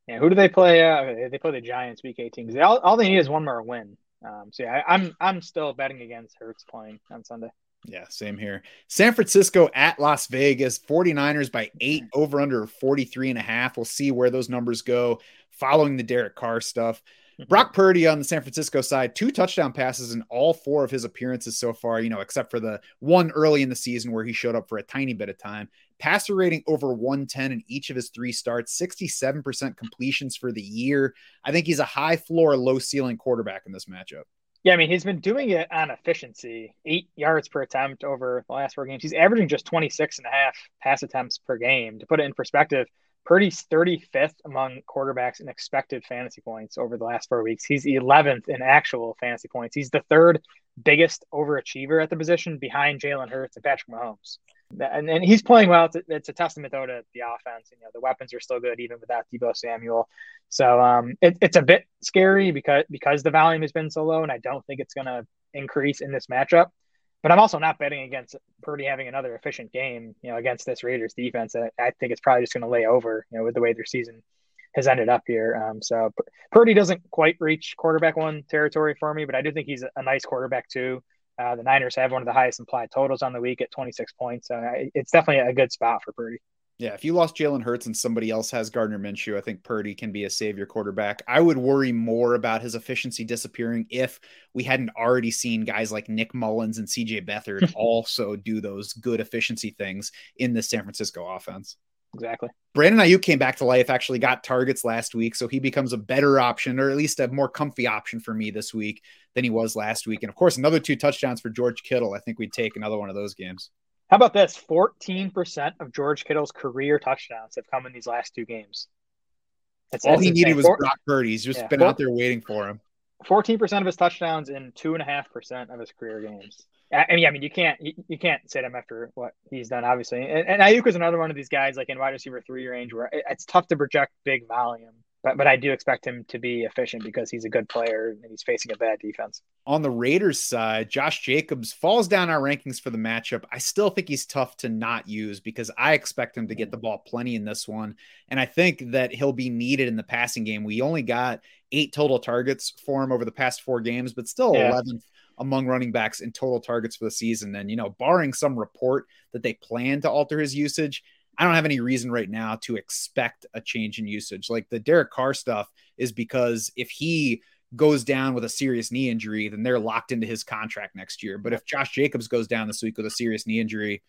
Yeah, who do they play? Uh, they play the Giants week 18 because all, all they need is one more win. Um, so yeah, I, I'm I'm still betting against Hurts playing on Sunday. Yeah, same here. San Francisco at Las Vegas, 49ers by eight over under 43 and a half. We'll see where those numbers go following the Derek Carr stuff. Mm-hmm. Brock Purdy on the San Francisco side, two touchdown passes in all four of his appearances so far, you know, except for the one early in the season where he showed up for a tiny bit of time. Passer rating over 110 in each of his three starts, 67% completions for the year. I think he's a high floor, low ceiling quarterback in this matchup. Yeah, I mean, he's been doing it on efficiency, eight yards per attempt over the last four games. He's averaging just 26 and a half pass attempts per game. To put it in perspective, Purdy's 35th among quarterbacks in expected fantasy points over the last four weeks. He's 11th in actual fantasy points. He's the third biggest overachiever at the position behind Jalen Hurts and Patrick Mahomes. And, and he's playing well. It's a, it's a testament, though, to the offense. You know, the weapons are still good even without Deebo Samuel. So um, it, it's a bit scary because because the volume has been so low, and I don't think it's going to increase in this matchup. But I'm also not betting against Purdy having another efficient game, you know, against this Raiders defense. I, I think it's probably just going to lay over, you know, with the way their season has ended up here. Um, so Purdy doesn't quite reach quarterback one territory for me, but I do think he's a nice quarterback too. Uh, the Niners have one of the highest implied totals on the week at 26 points. So it's definitely a good spot for Purdy. Yeah, if you lost Jalen Hurts and somebody else has Gardner Minshew, I think Purdy can be a savior quarterback. I would worry more about his efficiency disappearing if we hadn't already seen guys like Nick Mullens and CJ Beathard also do those good efficiency things in the San Francisco offense. Exactly. Brandon Aiyuk came back to life, actually got targets last week, so he becomes a better option, or at least a more comfy option for me this week than he was last week. And of course, another two touchdowns for George Kittle. I think we'd take another one of those games. How about this? 14% of George Kittle's career touchdowns have come in these last two games. That's, All that's he insane. needed was Four, Brock Purdy. He's just yeah, been out there waiting for him. 14% of his touchdowns in two and a half percent of his career games. I mean, I mean, you can't you, you, can't sit him after what he's done, obviously. And, and Aiyuk is another one of these guys, like in wide receiver three range, where it's tough to project big volume. But but I do expect him to be efficient because he's a good player and he's facing a bad defense. On the Raiders side, Josh Jacobs falls down our rankings for the matchup. I still think he's tough to not use because I expect him to get the ball plenty in this one. And I think that he'll be needed in the passing game. We only got eight total targets for him over the past four games, but still yeah. 11th among running backs in total targets for the season. And, you know, barring some report that they plan to alter his usage, I don't have any reason right now to expect a change in usage. Like the Derek Carr stuff is because if he goes down with a serious knee injury, then they're locked into his contract next year. But if Josh Jacobs goes down this week with a serious knee injury,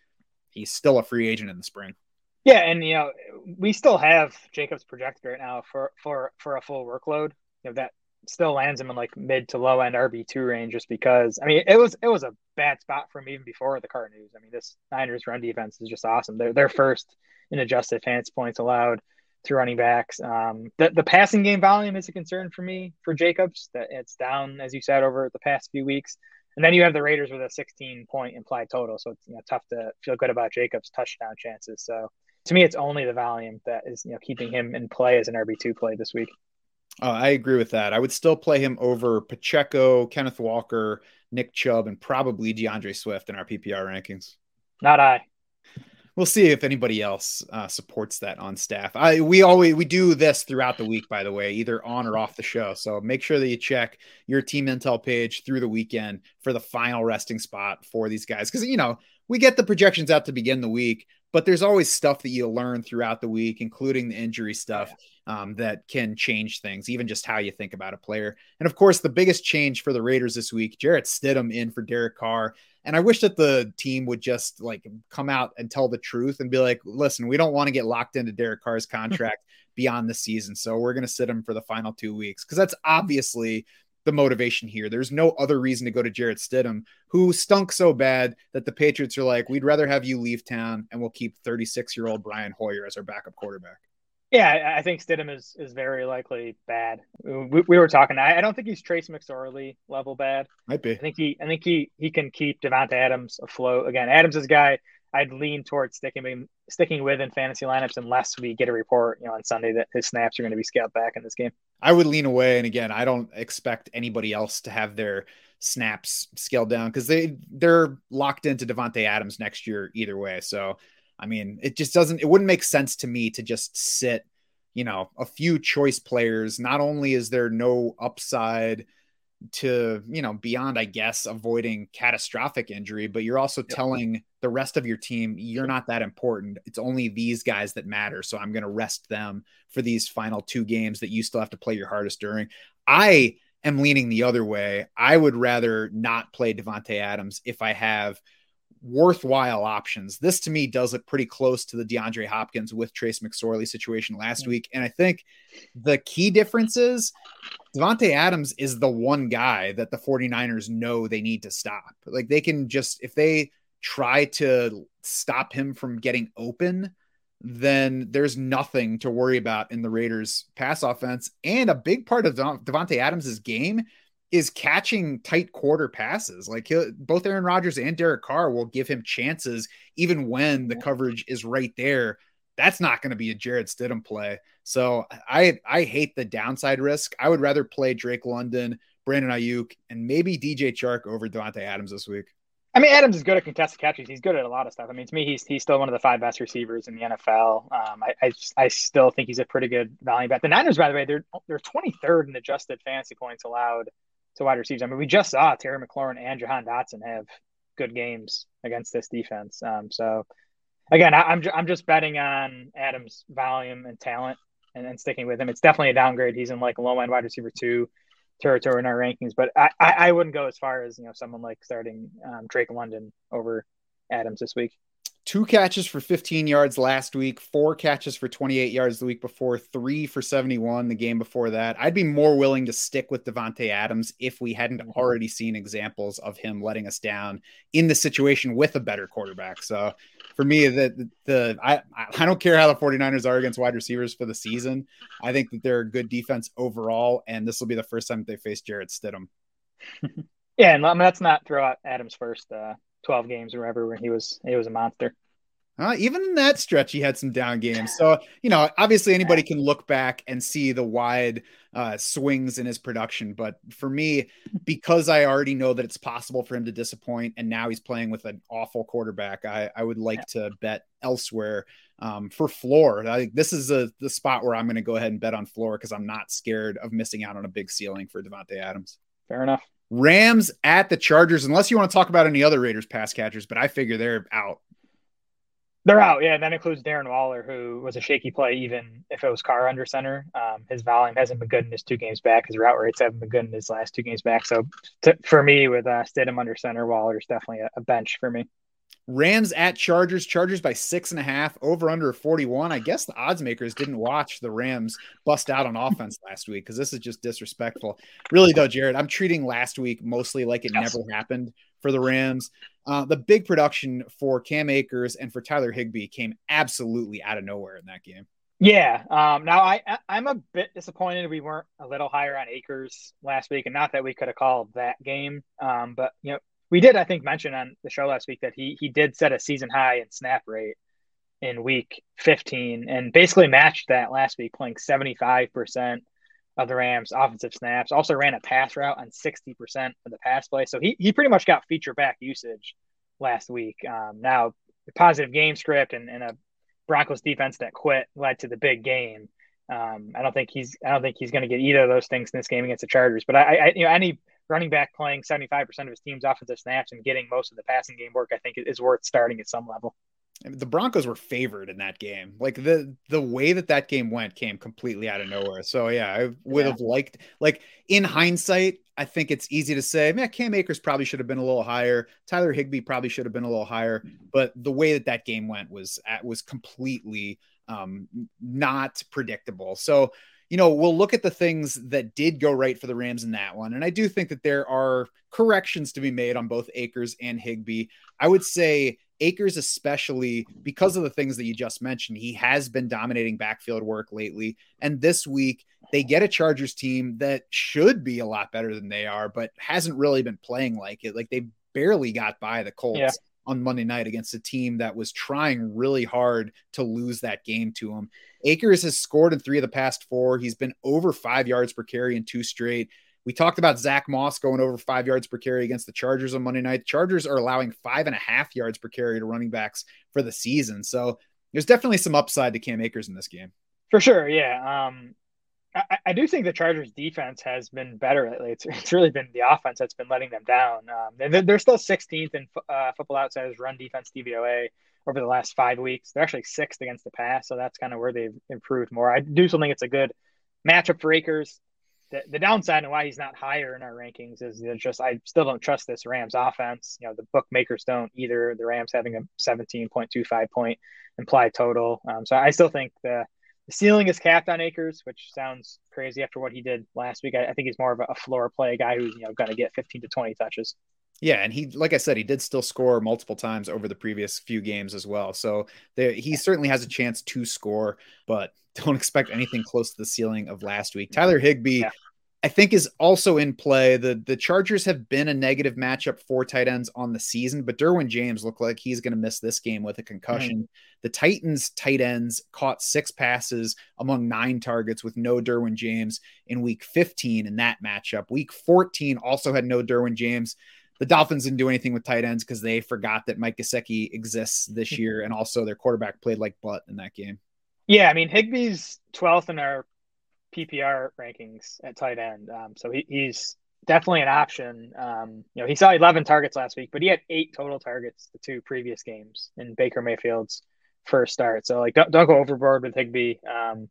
he's still a free agent in the spring. Yeah, and you know we still have Jacobs projected right now for for for a full workload. You know that still lands him in like mid to low end RB two range just because I mean it was it was a bad spot for him even before the Carr news. I mean this Niners run defense is just awesome. They're they're first in adjusted fantasy points allowed to running backs. Um, the the passing game volume is a concern for me for Jacobs. That it's down as you said over the past few weeks. And then you have the Raiders with a 16 point implied total, so it's you know, tough to feel good about Jacobs' touchdown chances. So to me, it's only the volume that is you know keeping him in play as an RB two play this week. Uh, I agree with that. I would still play him over Pacheco, Kenneth Walker, Nick Chubb, and probably D'Andre Swift in our PPR rankings. Not I. We'll see if anybody else uh, supports that on staff. I we always we do this throughout the week, by the way, either on or off the show. So make sure that you check your team intel page through the weekend for the final resting spot for these guys, because you know we get the projections out to begin the week, but there's always stuff that you learn throughout the week, including the injury stuff um, that can change things, even just how you think about a player. And of course, the biggest change for the Raiders this week, Jarrett Stidham in for Derek Carr. And I wish that the team would just like come out and tell the truth and be like, listen, we don't want to get locked into Derek Carr's contract beyond the season. So we're going to sit him for the final two weeks because that's obviously the motivation here. There's no other reason to go to Jarrett Stidham, who stunk so bad that the Patriots are like, we'd rather have you leave town and we'll keep 36 year old Brian Hoyer as our backup quarterback. Yeah, I think Stidham is is very likely bad. We, we were talking. I, I, don't think he's Trace McSorley level bad. Might be. I think he. I think he he can keep Davante Adams afloat. Again, Adams is a guy I'd lean towards sticking sticking with in fantasy lineups unless we get a report, you know, on Sunday that his snaps are going to be scaled back in this game. I would lean away, and again, I don't expect anybody else to have their snaps scaled down because they they're locked into Davante Adams next year either way. So, I mean, it just doesn't. It wouldn't make sense to me to just sit, you know, a few choice players. Not only is there no upside to you know beyond i guess avoiding catastrophic injury but you're also yep. telling the rest of your team you're not that important. It's only these guys that matter so i'm going to rest them for these final two games that you still have to play your hardest during. I am leaning the other way. I would rather not play Davante Adams if i have worthwhile options. This to me does look pretty close to the DeAndre Hopkins with Trace McSorley situation last week. And I think the key difference is Davante Adams is the one guy that the 49ers know they need to stop. Like they can just, if they try to stop him from getting open, then there's nothing to worry about in the Raiders pass offense. And a big part of Davante Adams's game is catching tight quarter passes. Like both Aaron Rodgers and Derek Carr will give him chances even when the coverage is right there. That's not going to be a Jarrett Stidham play. So I I hate the downside risk. I would rather play Drake London, Brandon Aiyuk, and maybe DJ Chark over Davante Adams this week. I mean, Adams is good at contested catches. He's good at a lot of stuff. I mean, to me, he's he's still one of the five best receivers in the NFL. Um, I, I, I still think he's a pretty good value bet. The Niners, by the way, they're they're 23rd in adjusted fantasy points allowed to wide receivers. I mean, we just saw Terry McLaurin and Jahan Dotson have good games against this defense. Um, so again, I, am I'm, I'm just betting on Adams' volume and talent and, and sticking with him. It's definitely a downgrade. He's in like low end wide receiver two territory in our rankings, but I, I, I wouldn't go as far as you know someone like starting um, Drake London over Adams this week two catches for 15 yards last week, four catches for 28 yards the week before, three for 71 the game before that. I'd be more willing to stick with Davante Adams if we hadn't mm-hmm. already seen examples of him letting us down in the situation with a better quarterback. So for me, the, the I, I don't care how the 49ers are against wide receivers for the season. I think that they're a good defense overall, and this will be the first time they face Jarrett Stidham. yeah, and let's not throw out Adams first. Uh, 12 games or whatever when he was he was a monster. Uh, even in that stretch, he had some down games. So, you know, obviously anybody can look back and see the wide uh, swings in his production. But for me, because I already know that it's possible for him to disappoint, and now he's playing with an awful quarterback, I, I would like yeah. to bet elsewhere um, for floor. I, this is a, the spot where I'm going to go ahead and bet on floor because I'm not scared of missing out on a big ceiling for Davante Adams. Fair enough. Rams at the Chargers, unless you want to talk about any other Raiders pass catchers, but I figure they're out. They're out, yeah. That includes Darren Waller, who was a shaky play even if it was Carr under center. Um, his volume hasn't been good in his two games back. His route rates haven't been good in his last two games back. So to, for me, with uh, Stidham under center, Waller is definitely a, a bench for me. Rams at Chargers, Chargers by six and a half, over under 41. I guess the odds makers didn't watch the Rams bust out on offense last week because this is just disrespectful. Really, though, Jared, I'm treating last week mostly like it yes. never happened for the Rams. Uh, the big production for Cam Akers and for Tyler Higbee came absolutely out of nowhere in that game. Yeah. Um, now I I'm a bit disappointed we weren't a little higher on Akers last week, and not that we could have called that game. Um, but you know we did, I think, mention on the show last week that he he did set a season high in snap rate in week 15 and basically matched that last week, playing 75% of the Rams' offensive snaps. Also ran a pass route on 60% of the pass play. So he, he pretty much got feature back usage last week. Um, now, the positive game script and, and a Broncos defense that quit led to the big game. Um, I don't think he's I don't think he's going to get either of those things in this game against the Chargers. But I, I you know any running back playing 75% of his team's offensive snaps and getting most of the passing game work, I think is worth starting at some level. the Broncos were favored in that game. Like the the way that that game went came completely out of nowhere. So yeah, I would yeah. have liked like in hindsight, I think it's easy to say, man, Cam Akers probably should have been a little higher. Tyler Higbee probably should have been a little higher. But the way that that game went was was completely um, not predictable. So you know, we'll look at the things that did go right for the Rams in that one. And I do think that there are corrections to be made on both Akers and Higbee. I would say Akers, especially because of the things that you just mentioned, he has been dominating backfield work lately. And this week, they get a Chargers team that should be a lot better than they are, but hasn't really been playing like it. Like they barely got by the Colts. Yeah on Monday night against a team that was trying really hard to lose that game to him. Akers has scored in three of the past four. He's been over five yards per carry in two straight. We talked about Zack Moss going over five yards per carry against the Chargers on Monday night. The Chargers are allowing five and a half yards per carry to running backs for the season. So there's definitely some upside to Cam Akers in this game. For sure. Yeah. Um, I, I, do think the Chargers defense has been better lately. It's, it's really been the offense that's been letting them down. Um, they're, they're, still 16th in uh, Football Outsiders run defense DVOA over the last five weeks. They're actually sixth against the pass, so that's kind of where they've improved more. I do still think it's a good matchup for Akers. The, the downside and why he's not higher in our rankings is just I still don't trust this Rams offense. You know, the bookmakers don't either. The Rams having a 17.25 point implied total. Um, so I still think the the ceiling is capped on Akers, which sounds crazy after what he did last week. I, I think he's more of a, floor play guy who's you know going to get 15 to 20 touches. Yeah, and he, like I said, he did still score multiple times over the previous few games as well. So there, he certainly has a chance to score, but don't expect anything close to the ceiling of last week. Tyler Higbee yeah. I think is also in play. The the Chargers have been a negative matchup for tight ends on the season, but Derwin James looked like he's going to miss this game with a concussion. Mm-hmm. The Titans tight ends caught six passes among nine targets with no Derwin James in week 15 in that matchup. Week 14 also had no Derwin James. The Dolphins didn't do anything with tight ends because they forgot that Mike Gesicki exists this year, and also their quarterback played like butt in that game. Yeah, I mean Higbee's 12th in our PPR rankings at tight end, um, so he, he's definitely an option. Um, you know, he saw 11 targets last week, but he had eight total targets the two previous games in Baker Mayfield's first start. So like, don't, don't go overboard with Higbee. Um,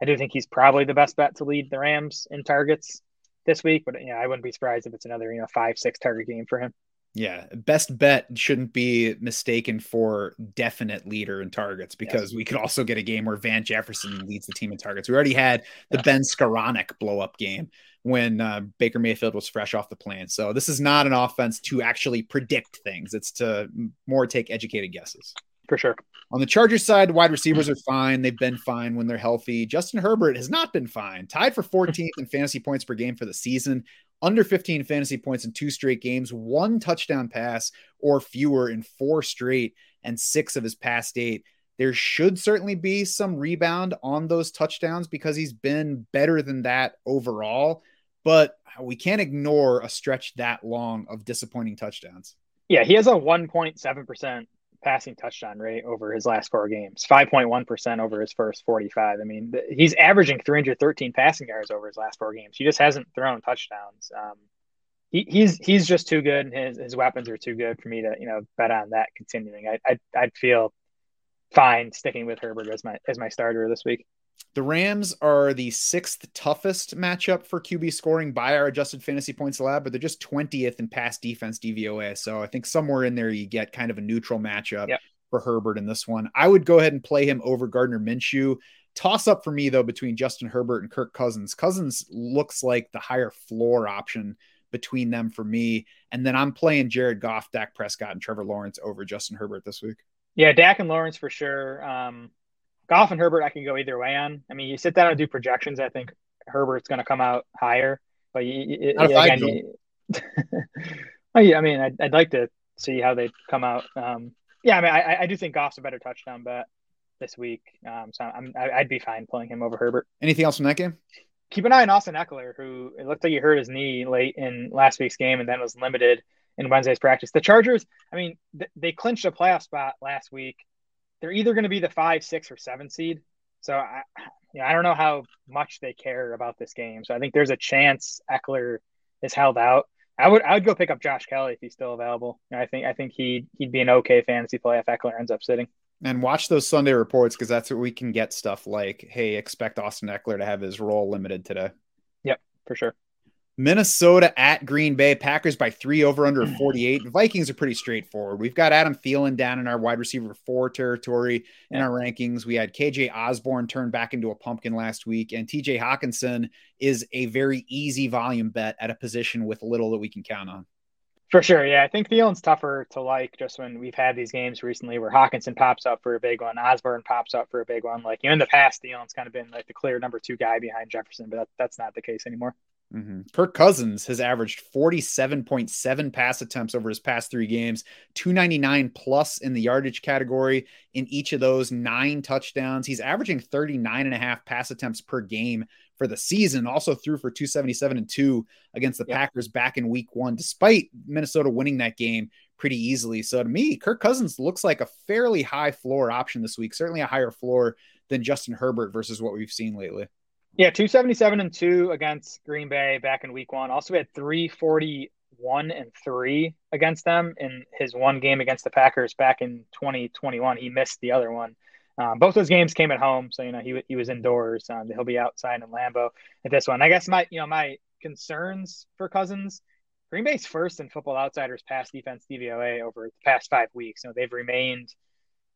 I do think he's probably the best bet to lead the Rams in targets this week, but you know, I wouldn't be surprised if it's another you know five six target game for him. Yeah, best bet shouldn't be mistaken for definite leader in targets because yes. we could also get a game where Van Jefferson leads the team in targets. We already had the Ben Skowronek blow up game when uh, Baker Mayfield was fresh off the plane. So this is not an offense to actually predict things. It's to more take educated guesses. For sure. On the Chargers side, wide receivers are fine. They've been fine when they're healthy. Justin Herbert has not been fine. Tied for 14th in fantasy points per game for the season, under 15 fantasy points in two straight games, one touchdown pass or fewer in four straight, and six of his past eight. There should certainly be some rebound on those touchdowns because he's been better than that overall but we can't ignore a stretch that long of disappointing touchdowns. Yeah, he has a 1.7% passing touchdown rate over his last four games, 5.1% over his first 45. I mean, he's averaging 313 passing yards over his last four games. He just hasn't thrown touchdowns. Um, he, he's he's just too good, and his, his weapons are too good for me to you know bet on that continuing. I, I I'd feel fine sticking with Herbert as my as my starter this week. The Rams are the sixth toughest matchup for QB scoring by our adjusted fantasy points lab, but they're just 20th in pass defense DVOA. So I think somewhere in there you get kind of a neutral matchup yep. for Herbert in this one. I would go ahead and play him over Gardner Minshew. Toss up for me though between Justin Herbert and Kirk Cousins. Cousins looks like the higher floor option between them for me. And then I'm playing Jared Goff, Dak Prescott, and Trevor Lawrence over Justin Herbert this week. Yeah, Dak and Lawrence for sure. Um, Goff and Herbert, I can go either way on. I mean, you sit down and do projections. I think Herbert's going to come out higher, but you, again, you, I mean, I'd, I'd, like to see how they come out. Um, yeah, I mean, I, I do think Goff's a better touchdown bet this week, um, so I'm, I'd be fine playing him over Herbert. Anything else from that game? Keep an eye on Austin Ekeler, who it looked like he hurt his knee late in last week's game and then was limited in Wednesday's practice. The Chargers, I mean, th- they clinched a playoff spot last week they're either going to be the five, six, or seven seed. So I, you know, I don't know how much they care about this game. So I think there's a chance Ekeler is held out. I would I would go pick up Josh Kelley if he's still available. I think I think he he'd be an okay fantasy play if Ekeler ends up sitting. And watch those Sunday reports because that's where we can get stuff like, hey, expect Austin Ekeler to have his role limited today. Yep, for sure. Minnesota at Green Bay, Packers by three over under hmm. 48. Vikings are pretty straightforward. We've got Adam Thielen down in our wide receiver four territory in our rankings. We had KJ Osborn turn back into a pumpkin last week, and TJ Hockenson is a very easy volume bet at a position with little that we can count on. For sure. Yeah. I think Thielen's tougher to like just when we've had these games recently where Hockenson pops up for a big one, Osborn pops up for a big one. Like, you know, in the past, Thielen's kind of been like the clear number two guy behind Jefferson, but that, that's not the case anymore. Mm-hmm. Kirk Cousins has averaged 47.7 pass attempts over his past three games, 299 plus in the yardage category. In each of those, nine touchdowns. He's averaging 39 and a half pass attempts per game for the season. Also threw for 277 and two against the yep. Packers back in week one, despite Minnesota winning that game pretty easily. So to me, Kirk Cousins looks like a fairly high floor option this week, certainly a higher floor than Justin Herbert versus what we've seen lately. Yeah, 277 and 2 against Green Bay back in week one. Also we had 341 and 3 against them in his one game against the Packers back in 2021. He missed the other one. Um, both those games came at home, so you know he he was indoors. Um, he'll be outside in Lambeau at this one. I guess my you know my concerns for Cousins, Green Bay's first in Football Outsiders pass defense DVOA over the past five weeks. You know they've remained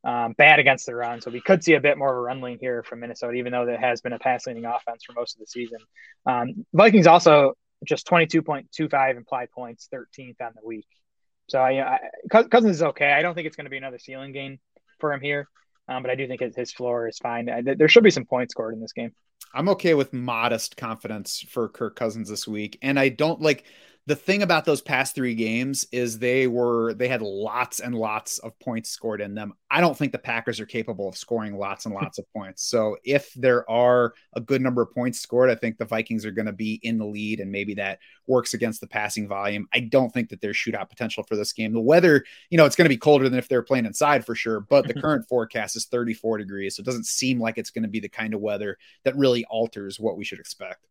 um, bad against the run. So we could see a bit more of a run lane here from Minnesota, even though there has been a pass leaning offense for most of the season. Um, Vikings also just 22.25 implied points, 13th on the week. So I, I, Cousins is okay. I don't think it's going to be another ceiling gain for him here, um, but I do think his floor is fine. There should be some points scored in this game. I'm okay with modest confidence for Kirk Cousins this week, and I don't like the thing about those past three games is they were they had lots and lots of points scored in them. I don't think the Packers are capable of scoring lots and hmm. lots of points. So if there are a good number of points scored, I think the Vikings are going to be in the lead, and maybe that works against the passing volume. I don't think that there's shootout potential for this game. The weather, you know, it's going to be colder than if they're playing inside for sure, but the current forecast is 34 degrees, so it doesn't seem like it's going to be the kind of weather that really alters what we should expect.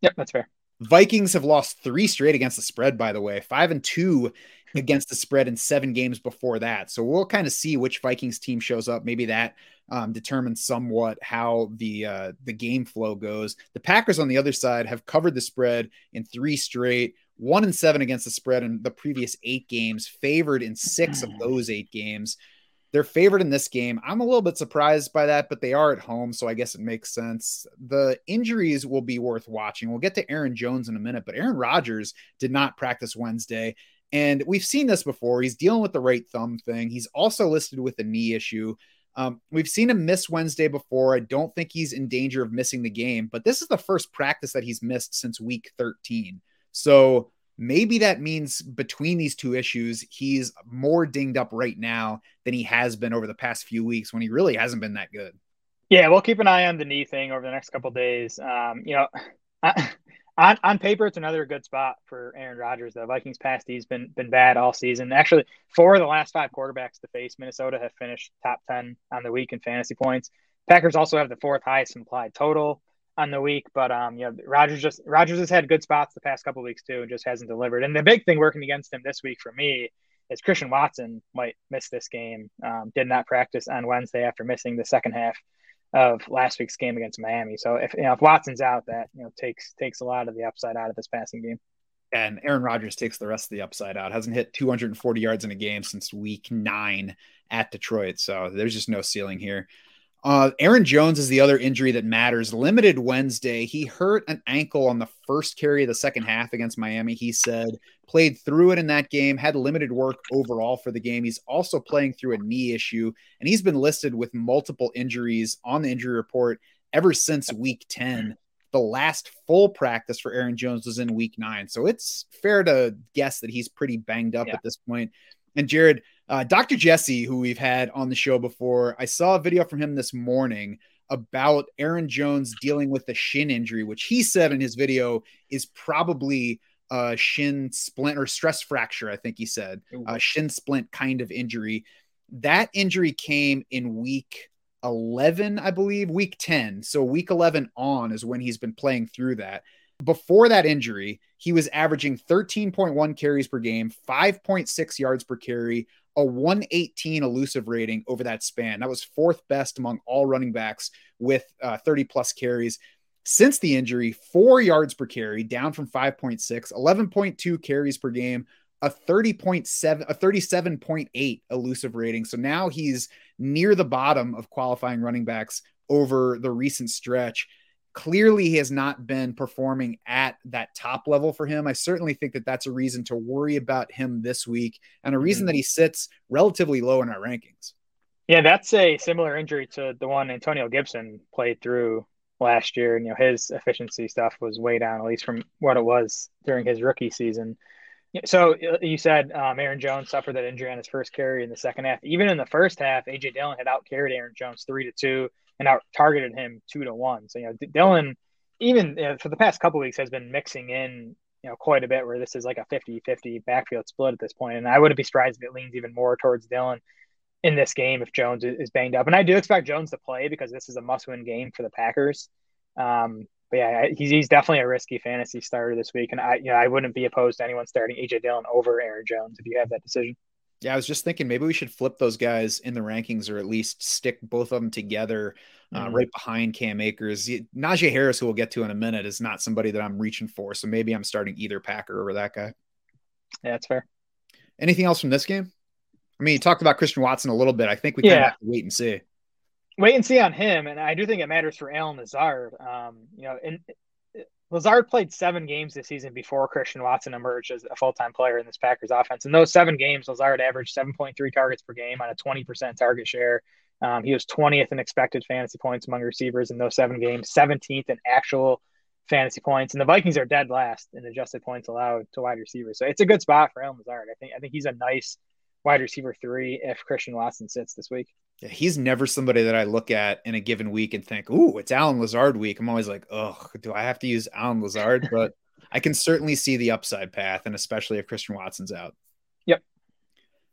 Yep, that's fair. Vikings have lost three straight against the spread, by the way, five and two against the spread in seven games before that. So we'll kind of see which Vikings team shows up. Maybe that um, determines somewhat how the uh, the game flow goes. The Packers on the other side have covered the spread in three straight, one and seven against the spread in the previous eight games, favored in six of those eight games. They're favored in this game. I'm a little bit surprised by that, but they are at home, so I guess it makes sense. The injuries will be worth watching. We'll get to Aaron Jones in a minute, but Aaron Rodgers did not practice Wednesday. And we've seen this before. He's dealing with the right thumb thing. He's also listed with a knee issue. Um, we've seen him miss Wednesday before. I don't think he's in danger of missing the game, but this is the first practice that he's missed since week 13. So maybe that means between these two issues, he's more dinged up right now than he has been over the past few weeks when he really hasn't been that good. Yeah, we'll keep an eye on the knee thing over the next couple days. Um, you know, on on paper, it's another good spot for Aaron Rodgers. The Vikings past he's been been bad all season. Actually, four of the last five quarterbacks to face Minnesota have finished top ten on the week in fantasy points. Packers also have the fourth highest implied total on the week. But um, you know, Rodgers just Rodgers has had good spots the past couple weeks too, and just hasn't delivered. And the big thing working against him this week for me is Christian Watson might miss this game. Um, did not practice on Wednesday after missing the second half of last week's game against Miami. So if you know if Watson's out, that you know takes takes a lot of the upside out of this passing game. And Aaron Rodgers takes the rest of the upside out. Hasn't hit 240 yards in a game since week nine at Detroit. So there's just no ceiling here. Uh, Aaron Jones is the other injury that matters. Limited Wednesday. He hurt an ankle on the first carry of the second half against Miami. He said played through it in that game, had limited work overall for the game. He's also playing through a knee issue, and he's been listed with multiple injuries on the injury report ever since week 10. The last full practice for Aaron Jones was in week nine. So it's fair to guess that he's pretty banged up yeah. at this point. And Jared, uh, Dr. Jesse, who we've had on the show before, I saw a video from him this morning about Aaron Jones dealing with the shin injury, which he said in his video is probably a shin splint or stress fracture. I think he said a shin splint kind of injury. That injury came in week 11, I believe, week 10. So week 11 on is when he's been playing through that. Before that injury, he was averaging 13.1 carries per game, 5.6 yards per carry, a 118 elusive rating over that span. That was fourth best among all running backs with uh, 30 plus carries. Since the injury, four yards per carry, down from 5.6, 11.2 carries per game, a 30.7, a 37.8 elusive rating. So now he's near the bottom of qualifying running backs over the recent stretch clearly he has not been performing at that top level for him. I certainly think that that's a reason to worry about him this week and a reason mm-hmm. that he sits relatively low in our rankings. Yeah, that's a similar injury to the one Antonio Gibson played through last year. And, you know, his efficiency stuff was way down, at least from what it was during his rookie season. So uh, you said um, Aaron Jones suffered that injury on his first carry in the second half. Even in the first half, AJ Dillon had out carried Aaron Jones three to two and out targeted him two to one. So you know, Dillon, even you know, for the past couple weeks, has been mixing in you know quite a bit where this is like a 50-50 backfield split at this point. And I wouldn't be surprised if it leans even more towards Dillon in this game if Jones is banged up. And I do expect Jones to play because this is a must-win game for the Packers. Um, but yeah, he's, he's definitely a risky fantasy starter this week, and I you know I wouldn't be opposed to anyone starting AJ Dillon over Aaron Jones if you have that decision. Yeah, I was just thinking maybe we should flip those guys in the rankings or at least stick both of them together uh, mm-hmm. right behind Cam Akers. Najee Harris, who we'll get to in a minute, is not somebody that I'm reaching for. So maybe I'm starting either Packer over that guy. Yeah, that's fair. Anything else from this game? I mean, you talked about Christian Watson a little bit. I think we kind of have to wait and see. Wait and see on him, and I do think it matters for Allen Lazard. Um, you know, and Lazard played seven games this season before Christian Watson emerged as a full time player in this Packers offense. In those seven games, Lazard averaged 7.3 targets per game on a 20% target share. Um, he was 20th in expected fantasy points among receivers in those seven games, 17th in actual fantasy points, and the Vikings are dead last in adjusted points allowed to wide receivers. So it's a good spot for Allen Lazard. I think I think he's a nice wide receiver three if Christian Watson sits this week. He's never somebody that I look at in a given week and think, "Ooh, it's Allen Lazard week." I'm always like, "Oh, do I have to use Allen Lazard?" But I can certainly see the upside path, and especially if Christian Watson's out. Yep.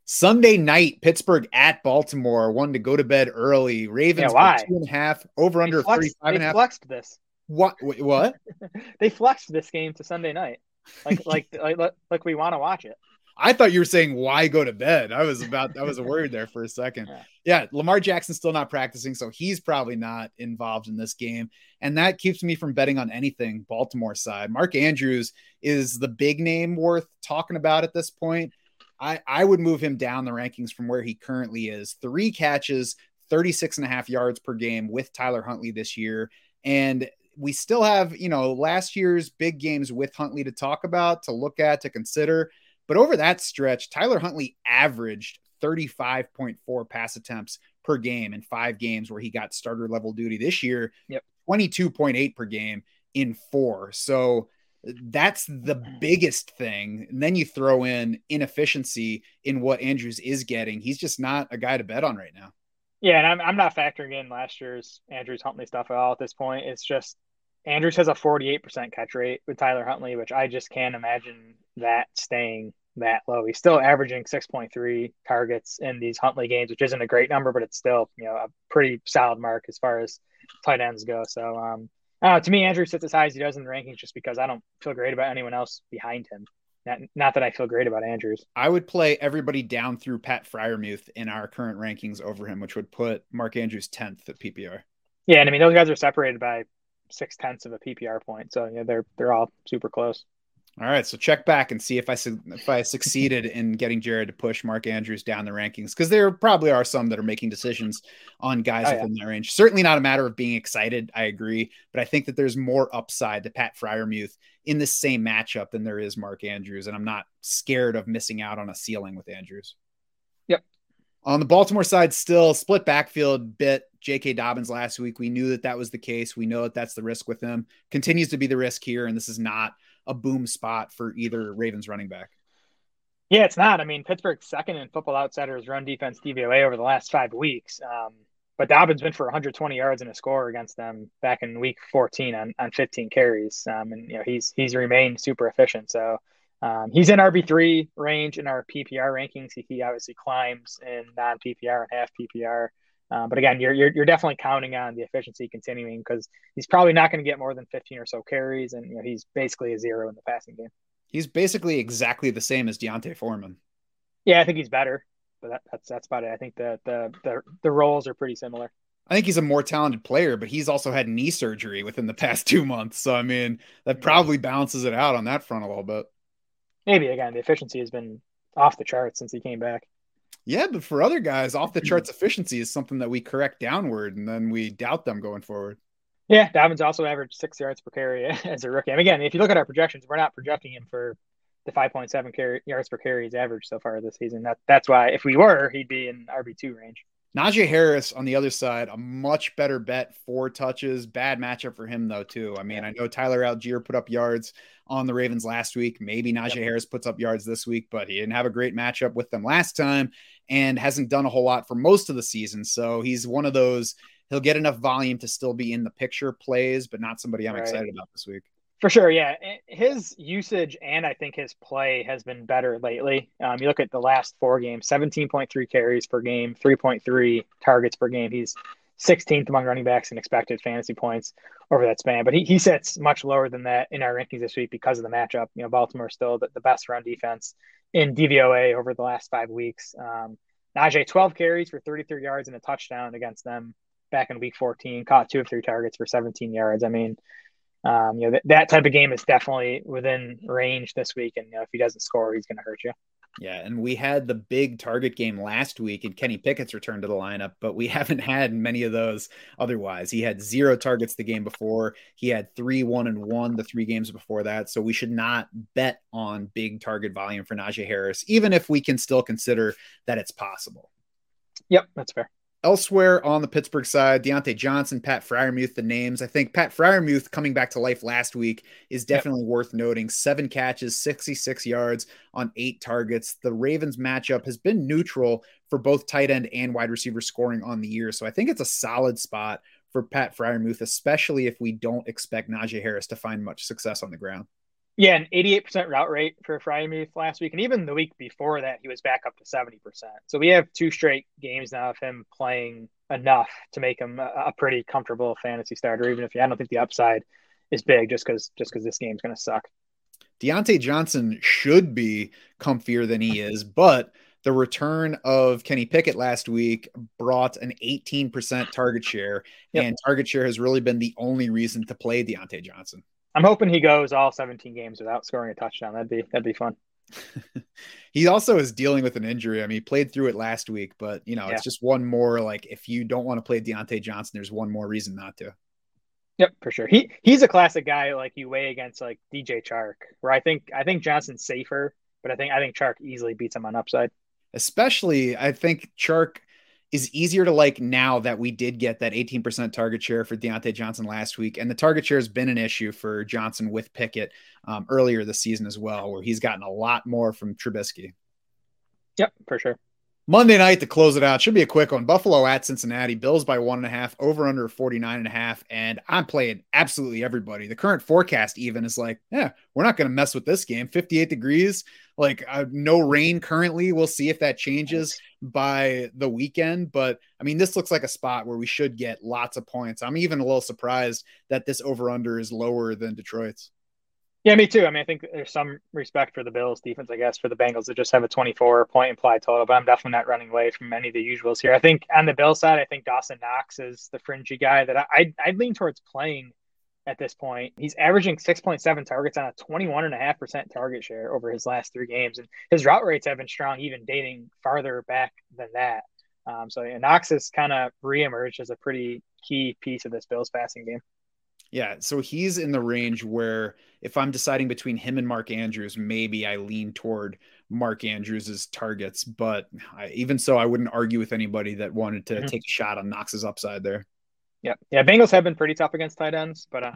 Sunday night, Pittsburgh at Baltimore. One to go to bed early. Ravens yeah, why? two and a half over under 35 and a half. flexed this. What? What? they flexed this game to Sunday night. Like, like, like, like we want to watch it. I thought you were saying why go to bed. I was about I was worried there for a second. Yeah. yeah, Lamar Jackson's still not practicing, so he's probably not involved in this game. And that keeps me from betting on anything Baltimore side. Mark Andrews is the big name worth talking about at this point. I, I would move him down the rankings from where he currently is. Three catches, 36 and a half yards per game with Tyler Huntley this year. And we still have, you know, last year's big games with Huntley to talk about, to look at, to consider. But over that stretch, Tyler Huntley averaged 35.4 pass attempts per game in five games where he got starter level duty this year. Yep. 22.8 per game in four. So that's the mm-hmm. biggest thing. And then you throw in inefficiency in what Andrews is getting. He's just not a guy to bet on right now. Yeah, and I'm, I'm not factoring in last year's Andrews Huntley stuff at all at this point. It's just Andrews has a 48% catch rate with Tyler Huntley, which I just can't imagine that staying that low. He's still averaging 6.3 targets in these Huntley games, which isn't a great number, but it's still, you know, a pretty solid mark as far as tight ends go. So, um, know, to me, Andrew sits as high as he does in the rankings just because I don't feel great about anyone else behind him. Not, not that I feel great about Andrews. I would play everybody down through Pat Freiermuth in our current rankings over him, which would put Mark Andrews 10th at PPR. Yeah, and I mean those guys are separated by six tenths of a PPR point, so yeah, they're they're all super close. All right, so check back and see if I su- if I succeeded in getting Jared to push Mark Andrews down the rankings because there probably are some that are making decisions on guys oh, within yeah. that range. Certainly not a matter of being excited. I agree, but I think that there's more upside to Pat Freiermuth in the same matchup than there is Mark Andrews, and I'm not scared of missing out on a ceiling with Andrews. Yep. On the Baltimore side, still split backfield bit. J.K. Dobbins last week. We knew that that was the case. We know that that's the risk with him. Continues to be the risk here, and this is not a boom spot for either Ravens running back. Yeah, it's not. I mean, Pittsburgh's second in Football Outsiders run defense DVOA over the last five weeks. Um, but Dobbins went for 120 yards and a score against them back in Week 14 on, on 15 carries, um, and you know he's he's remained super efficient. So um, he's in RB three range in our PPR rankings. He, he obviously climbs in non PPR and half PPR. Uh, but again, you're, you're, you're definitely counting on the efficiency continuing because he's probably not going to get more than 15 or so carries, and you know he's basically a zero in the passing game. He's basically exactly the same as D'Onta Foreman. Yeah, I think he's better, but that, that's that's about it. I think the, the the the roles are pretty similar. I think he's a more talented player, but he's also had knee surgery within the past two months. So I mean, that probably balances it out on that front a little bit. Maybe again, the efficiency has been off the charts since he came back. Yeah, but for other guys, off the mm-hmm. charts efficiency is something that we correct downward, and then we doubt them going forward. Yeah, Dobbins also averaged six yards per carry as a rookie. And again, if you look at our projections, we're not projecting him for the 5.7 carry, yards per carry he's averaged so far this season. That that's why if we were, he'd be in RB two range. Najee Harris on the other side, a much better bet. Four touches, bad matchup for him though too. I mean, I know Tyler Allgeier put up yards on the Ravens last week. Maybe Najee yep. Harris puts up yards this week, but he didn't have a great matchup with them last time and hasn't done a whole lot for most of the season. So he's one of those. He'll get enough volume to still be in the picture plays, but not somebody I'm right. excited about this week. For sure, yeah. His usage and I think his play has been better lately. Um, you look at the last four games 17.3 carries per game, 3.3 targets per game. He's 16th among running backs in expected fantasy points over that span. But he, he sits much lower than that in our rankings this week because of the matchup. You know, Baltimore still the, the best run defense in DVOA over the last five weeks. Um, Najee, 12 carries for 33 yards and a touchdown against them back in week 14, caught two of three targets for 17 yards. I mean, um, you know, th- that type of game is definitely within range this week. And you know, if he doesn't score, he's going to hurt you. Yeah, and we had the big target game last week, and Kenny Pickett's return to the lineup, but we haven't had many of those otherwise. He had zero targets the game before. He had three, one, and one the three games before that. So we should not bet on big target volume for Najee Harris, even if we can still consider that it's possible. Yep, that's fair. Elsewhere on the Pittsburgh side, Diontae Johnson, Pat Freiermuth, the names. I think Pat Freiermuth coming back to life last week is definitely yep. worth noting. Seven catches, 66 yards on eight targets. The Ravens matchup has been neutral for both tight end and wide receiver scoring on the year. So I think it's a solid spot for Pat Freiermuth, especially if we don't expect Najee Harris to find much success on the ground. Yeah, an 88% route rate for Freiermuth last week. And even the week before that, he was back up to 70%. So we have two straight games now of him playing enough to make him a, a pretty comfortable fantasy starter, even if I don't think the upside is big just because just because this game's going to suck. Diontae Johnson should be comfier than he is, but the return of Kenny Pickett last week brought an 18% target share, yep. and target share has really been the only reason to play Diontae Johnson. I'm hoping he goes all 17 games without scoring a touchdown. That'd be that'd be fun. he also is dealing with an injury. I mean, he played through it last week, but you know, yeah. it's just one more like if you don't want to play Diontae Johnson, there's one more reason not to. Yep, for sure. He he's a classic guy like you weigh against like DJ Chark, where I think I think Johnson's safer, but I think I think Chark easily beats him on upside. Especially, I think Chark is easier to like now that we did get that 18% target share for Diontae Johnson last week. And the target share has been an issue for Johnson with Pickett um, earlier this season as well, where he's gotten a lot more from Trubisky. Yep, for sure. Monday night to close it out should be a quick one. Buffalo at Cincinnati, Bills by one and a half, over under 49 and a half. And I'm playing absolutely everybody. The current forecast even is like, yeah, we're not going to mess with this game. 58 degrees, like uh, no rain currently. We'll see if that changes by the weekend. But I mean, this looks like a spot where we should get lots of points. I'm even a little surprised that this over under is lower than Detroit's. Yeah, me too. I mean, I think there's some respect for the Bills defense, I guess, for the Bengals that just have a 24 point implied total, but I'm definitely not running away from any of the usuals here. I think on the Bill side, I think Dawson Knox is the fringy guy that I, I'd, I'd lean towards playing at this point. He's averaging 6.7 targets on a 21.5% target share over his last three games. And his route rates have been strong, even dating farther back than that. Um, so yeah, Knox has kind of reemerged as a pretty key piece of this Bills passing game. Yeah, so he's in the range where if I'm deciding between him and Mark Andrews, maybe I lean toward Mark Andrews's targets. But I, even so, I wouldn't argue with anybody that wanted to mm-hmm. take a shot on Knox's upside there. Yeah, yeah. Bengals have been pretty tough against tight ends, but uh,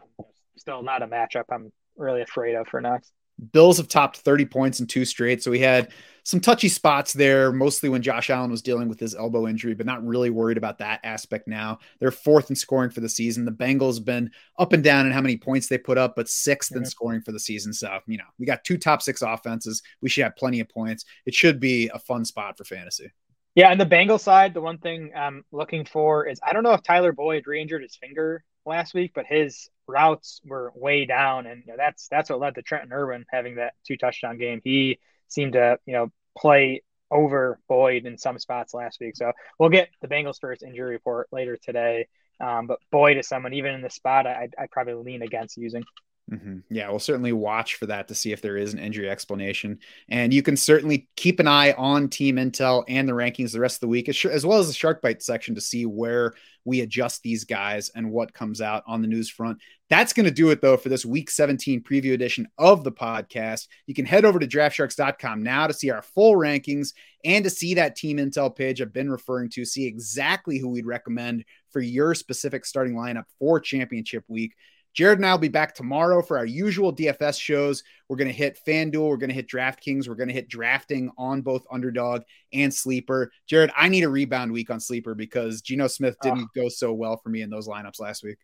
still not a matchup I'm really afraid of for Knox. Bills have topped 30 points in two straight. So we had some touchy spots there, mostly when Josh Allen was dealing with his elbow injury, but not really worried about that aspect now. They're fourth in scoring for the season. The Bengals have been up and down in how many points they put up, but 6th mm-hmm. in scoring for the season. So, you know, we got two top six offenses. We should have plenty of points. It should be a fun spot for fantasy. Yeah, and the Bengal side, the one thing I'm looking for is I don't know if Tyler Boyd re-injured his finger last week, but his routes were way down, and you know, that's that's what led to Trenton Irwin having that two touchdown game. He seemed to you know play over Boyd in some spots last week. So we'll get the Bengals first injury report later today. Um, but Boyd is someone even in the spot I I probably lean against using. Mm-hmm. Yeah, we'll certainly watch for that to see if there is an injury explanation. And you can certainly keep an eye on Team Intel and the rankings the rest of the week, as well as the Shark Bite section to see where we adjust these guys and what comes out on the news front. That's going to do it, though, for this week 17 preview edition of the podcast. You can head over to draftsharks.com now to see our full rankings and to see that Team Intel page I've been referring to, see exactly who we'd recommend for your specific starting lineup for championship week. Jared and I will be back tomorrow for our usual DFS shows. We're going to hit FanDuel, we're going to hit DraftKings, we're going to hit drafting on both underdog and sleeper. Jared, I need a rebound week on sleeper because Geno Smith didn't oh. go so well for me in those lineups last week.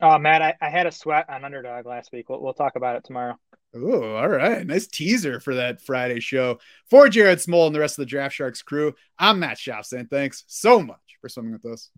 Oh, Matt, I, I had a sweat on underdog last week. We'll, we'll talk about it tomorrow. Oh, all right. Nice teaser for that Friday show. For Jared Smola and the rest of the Draft Sharks crew, I'm Matt Schauf saying thanks so much for swimming with us.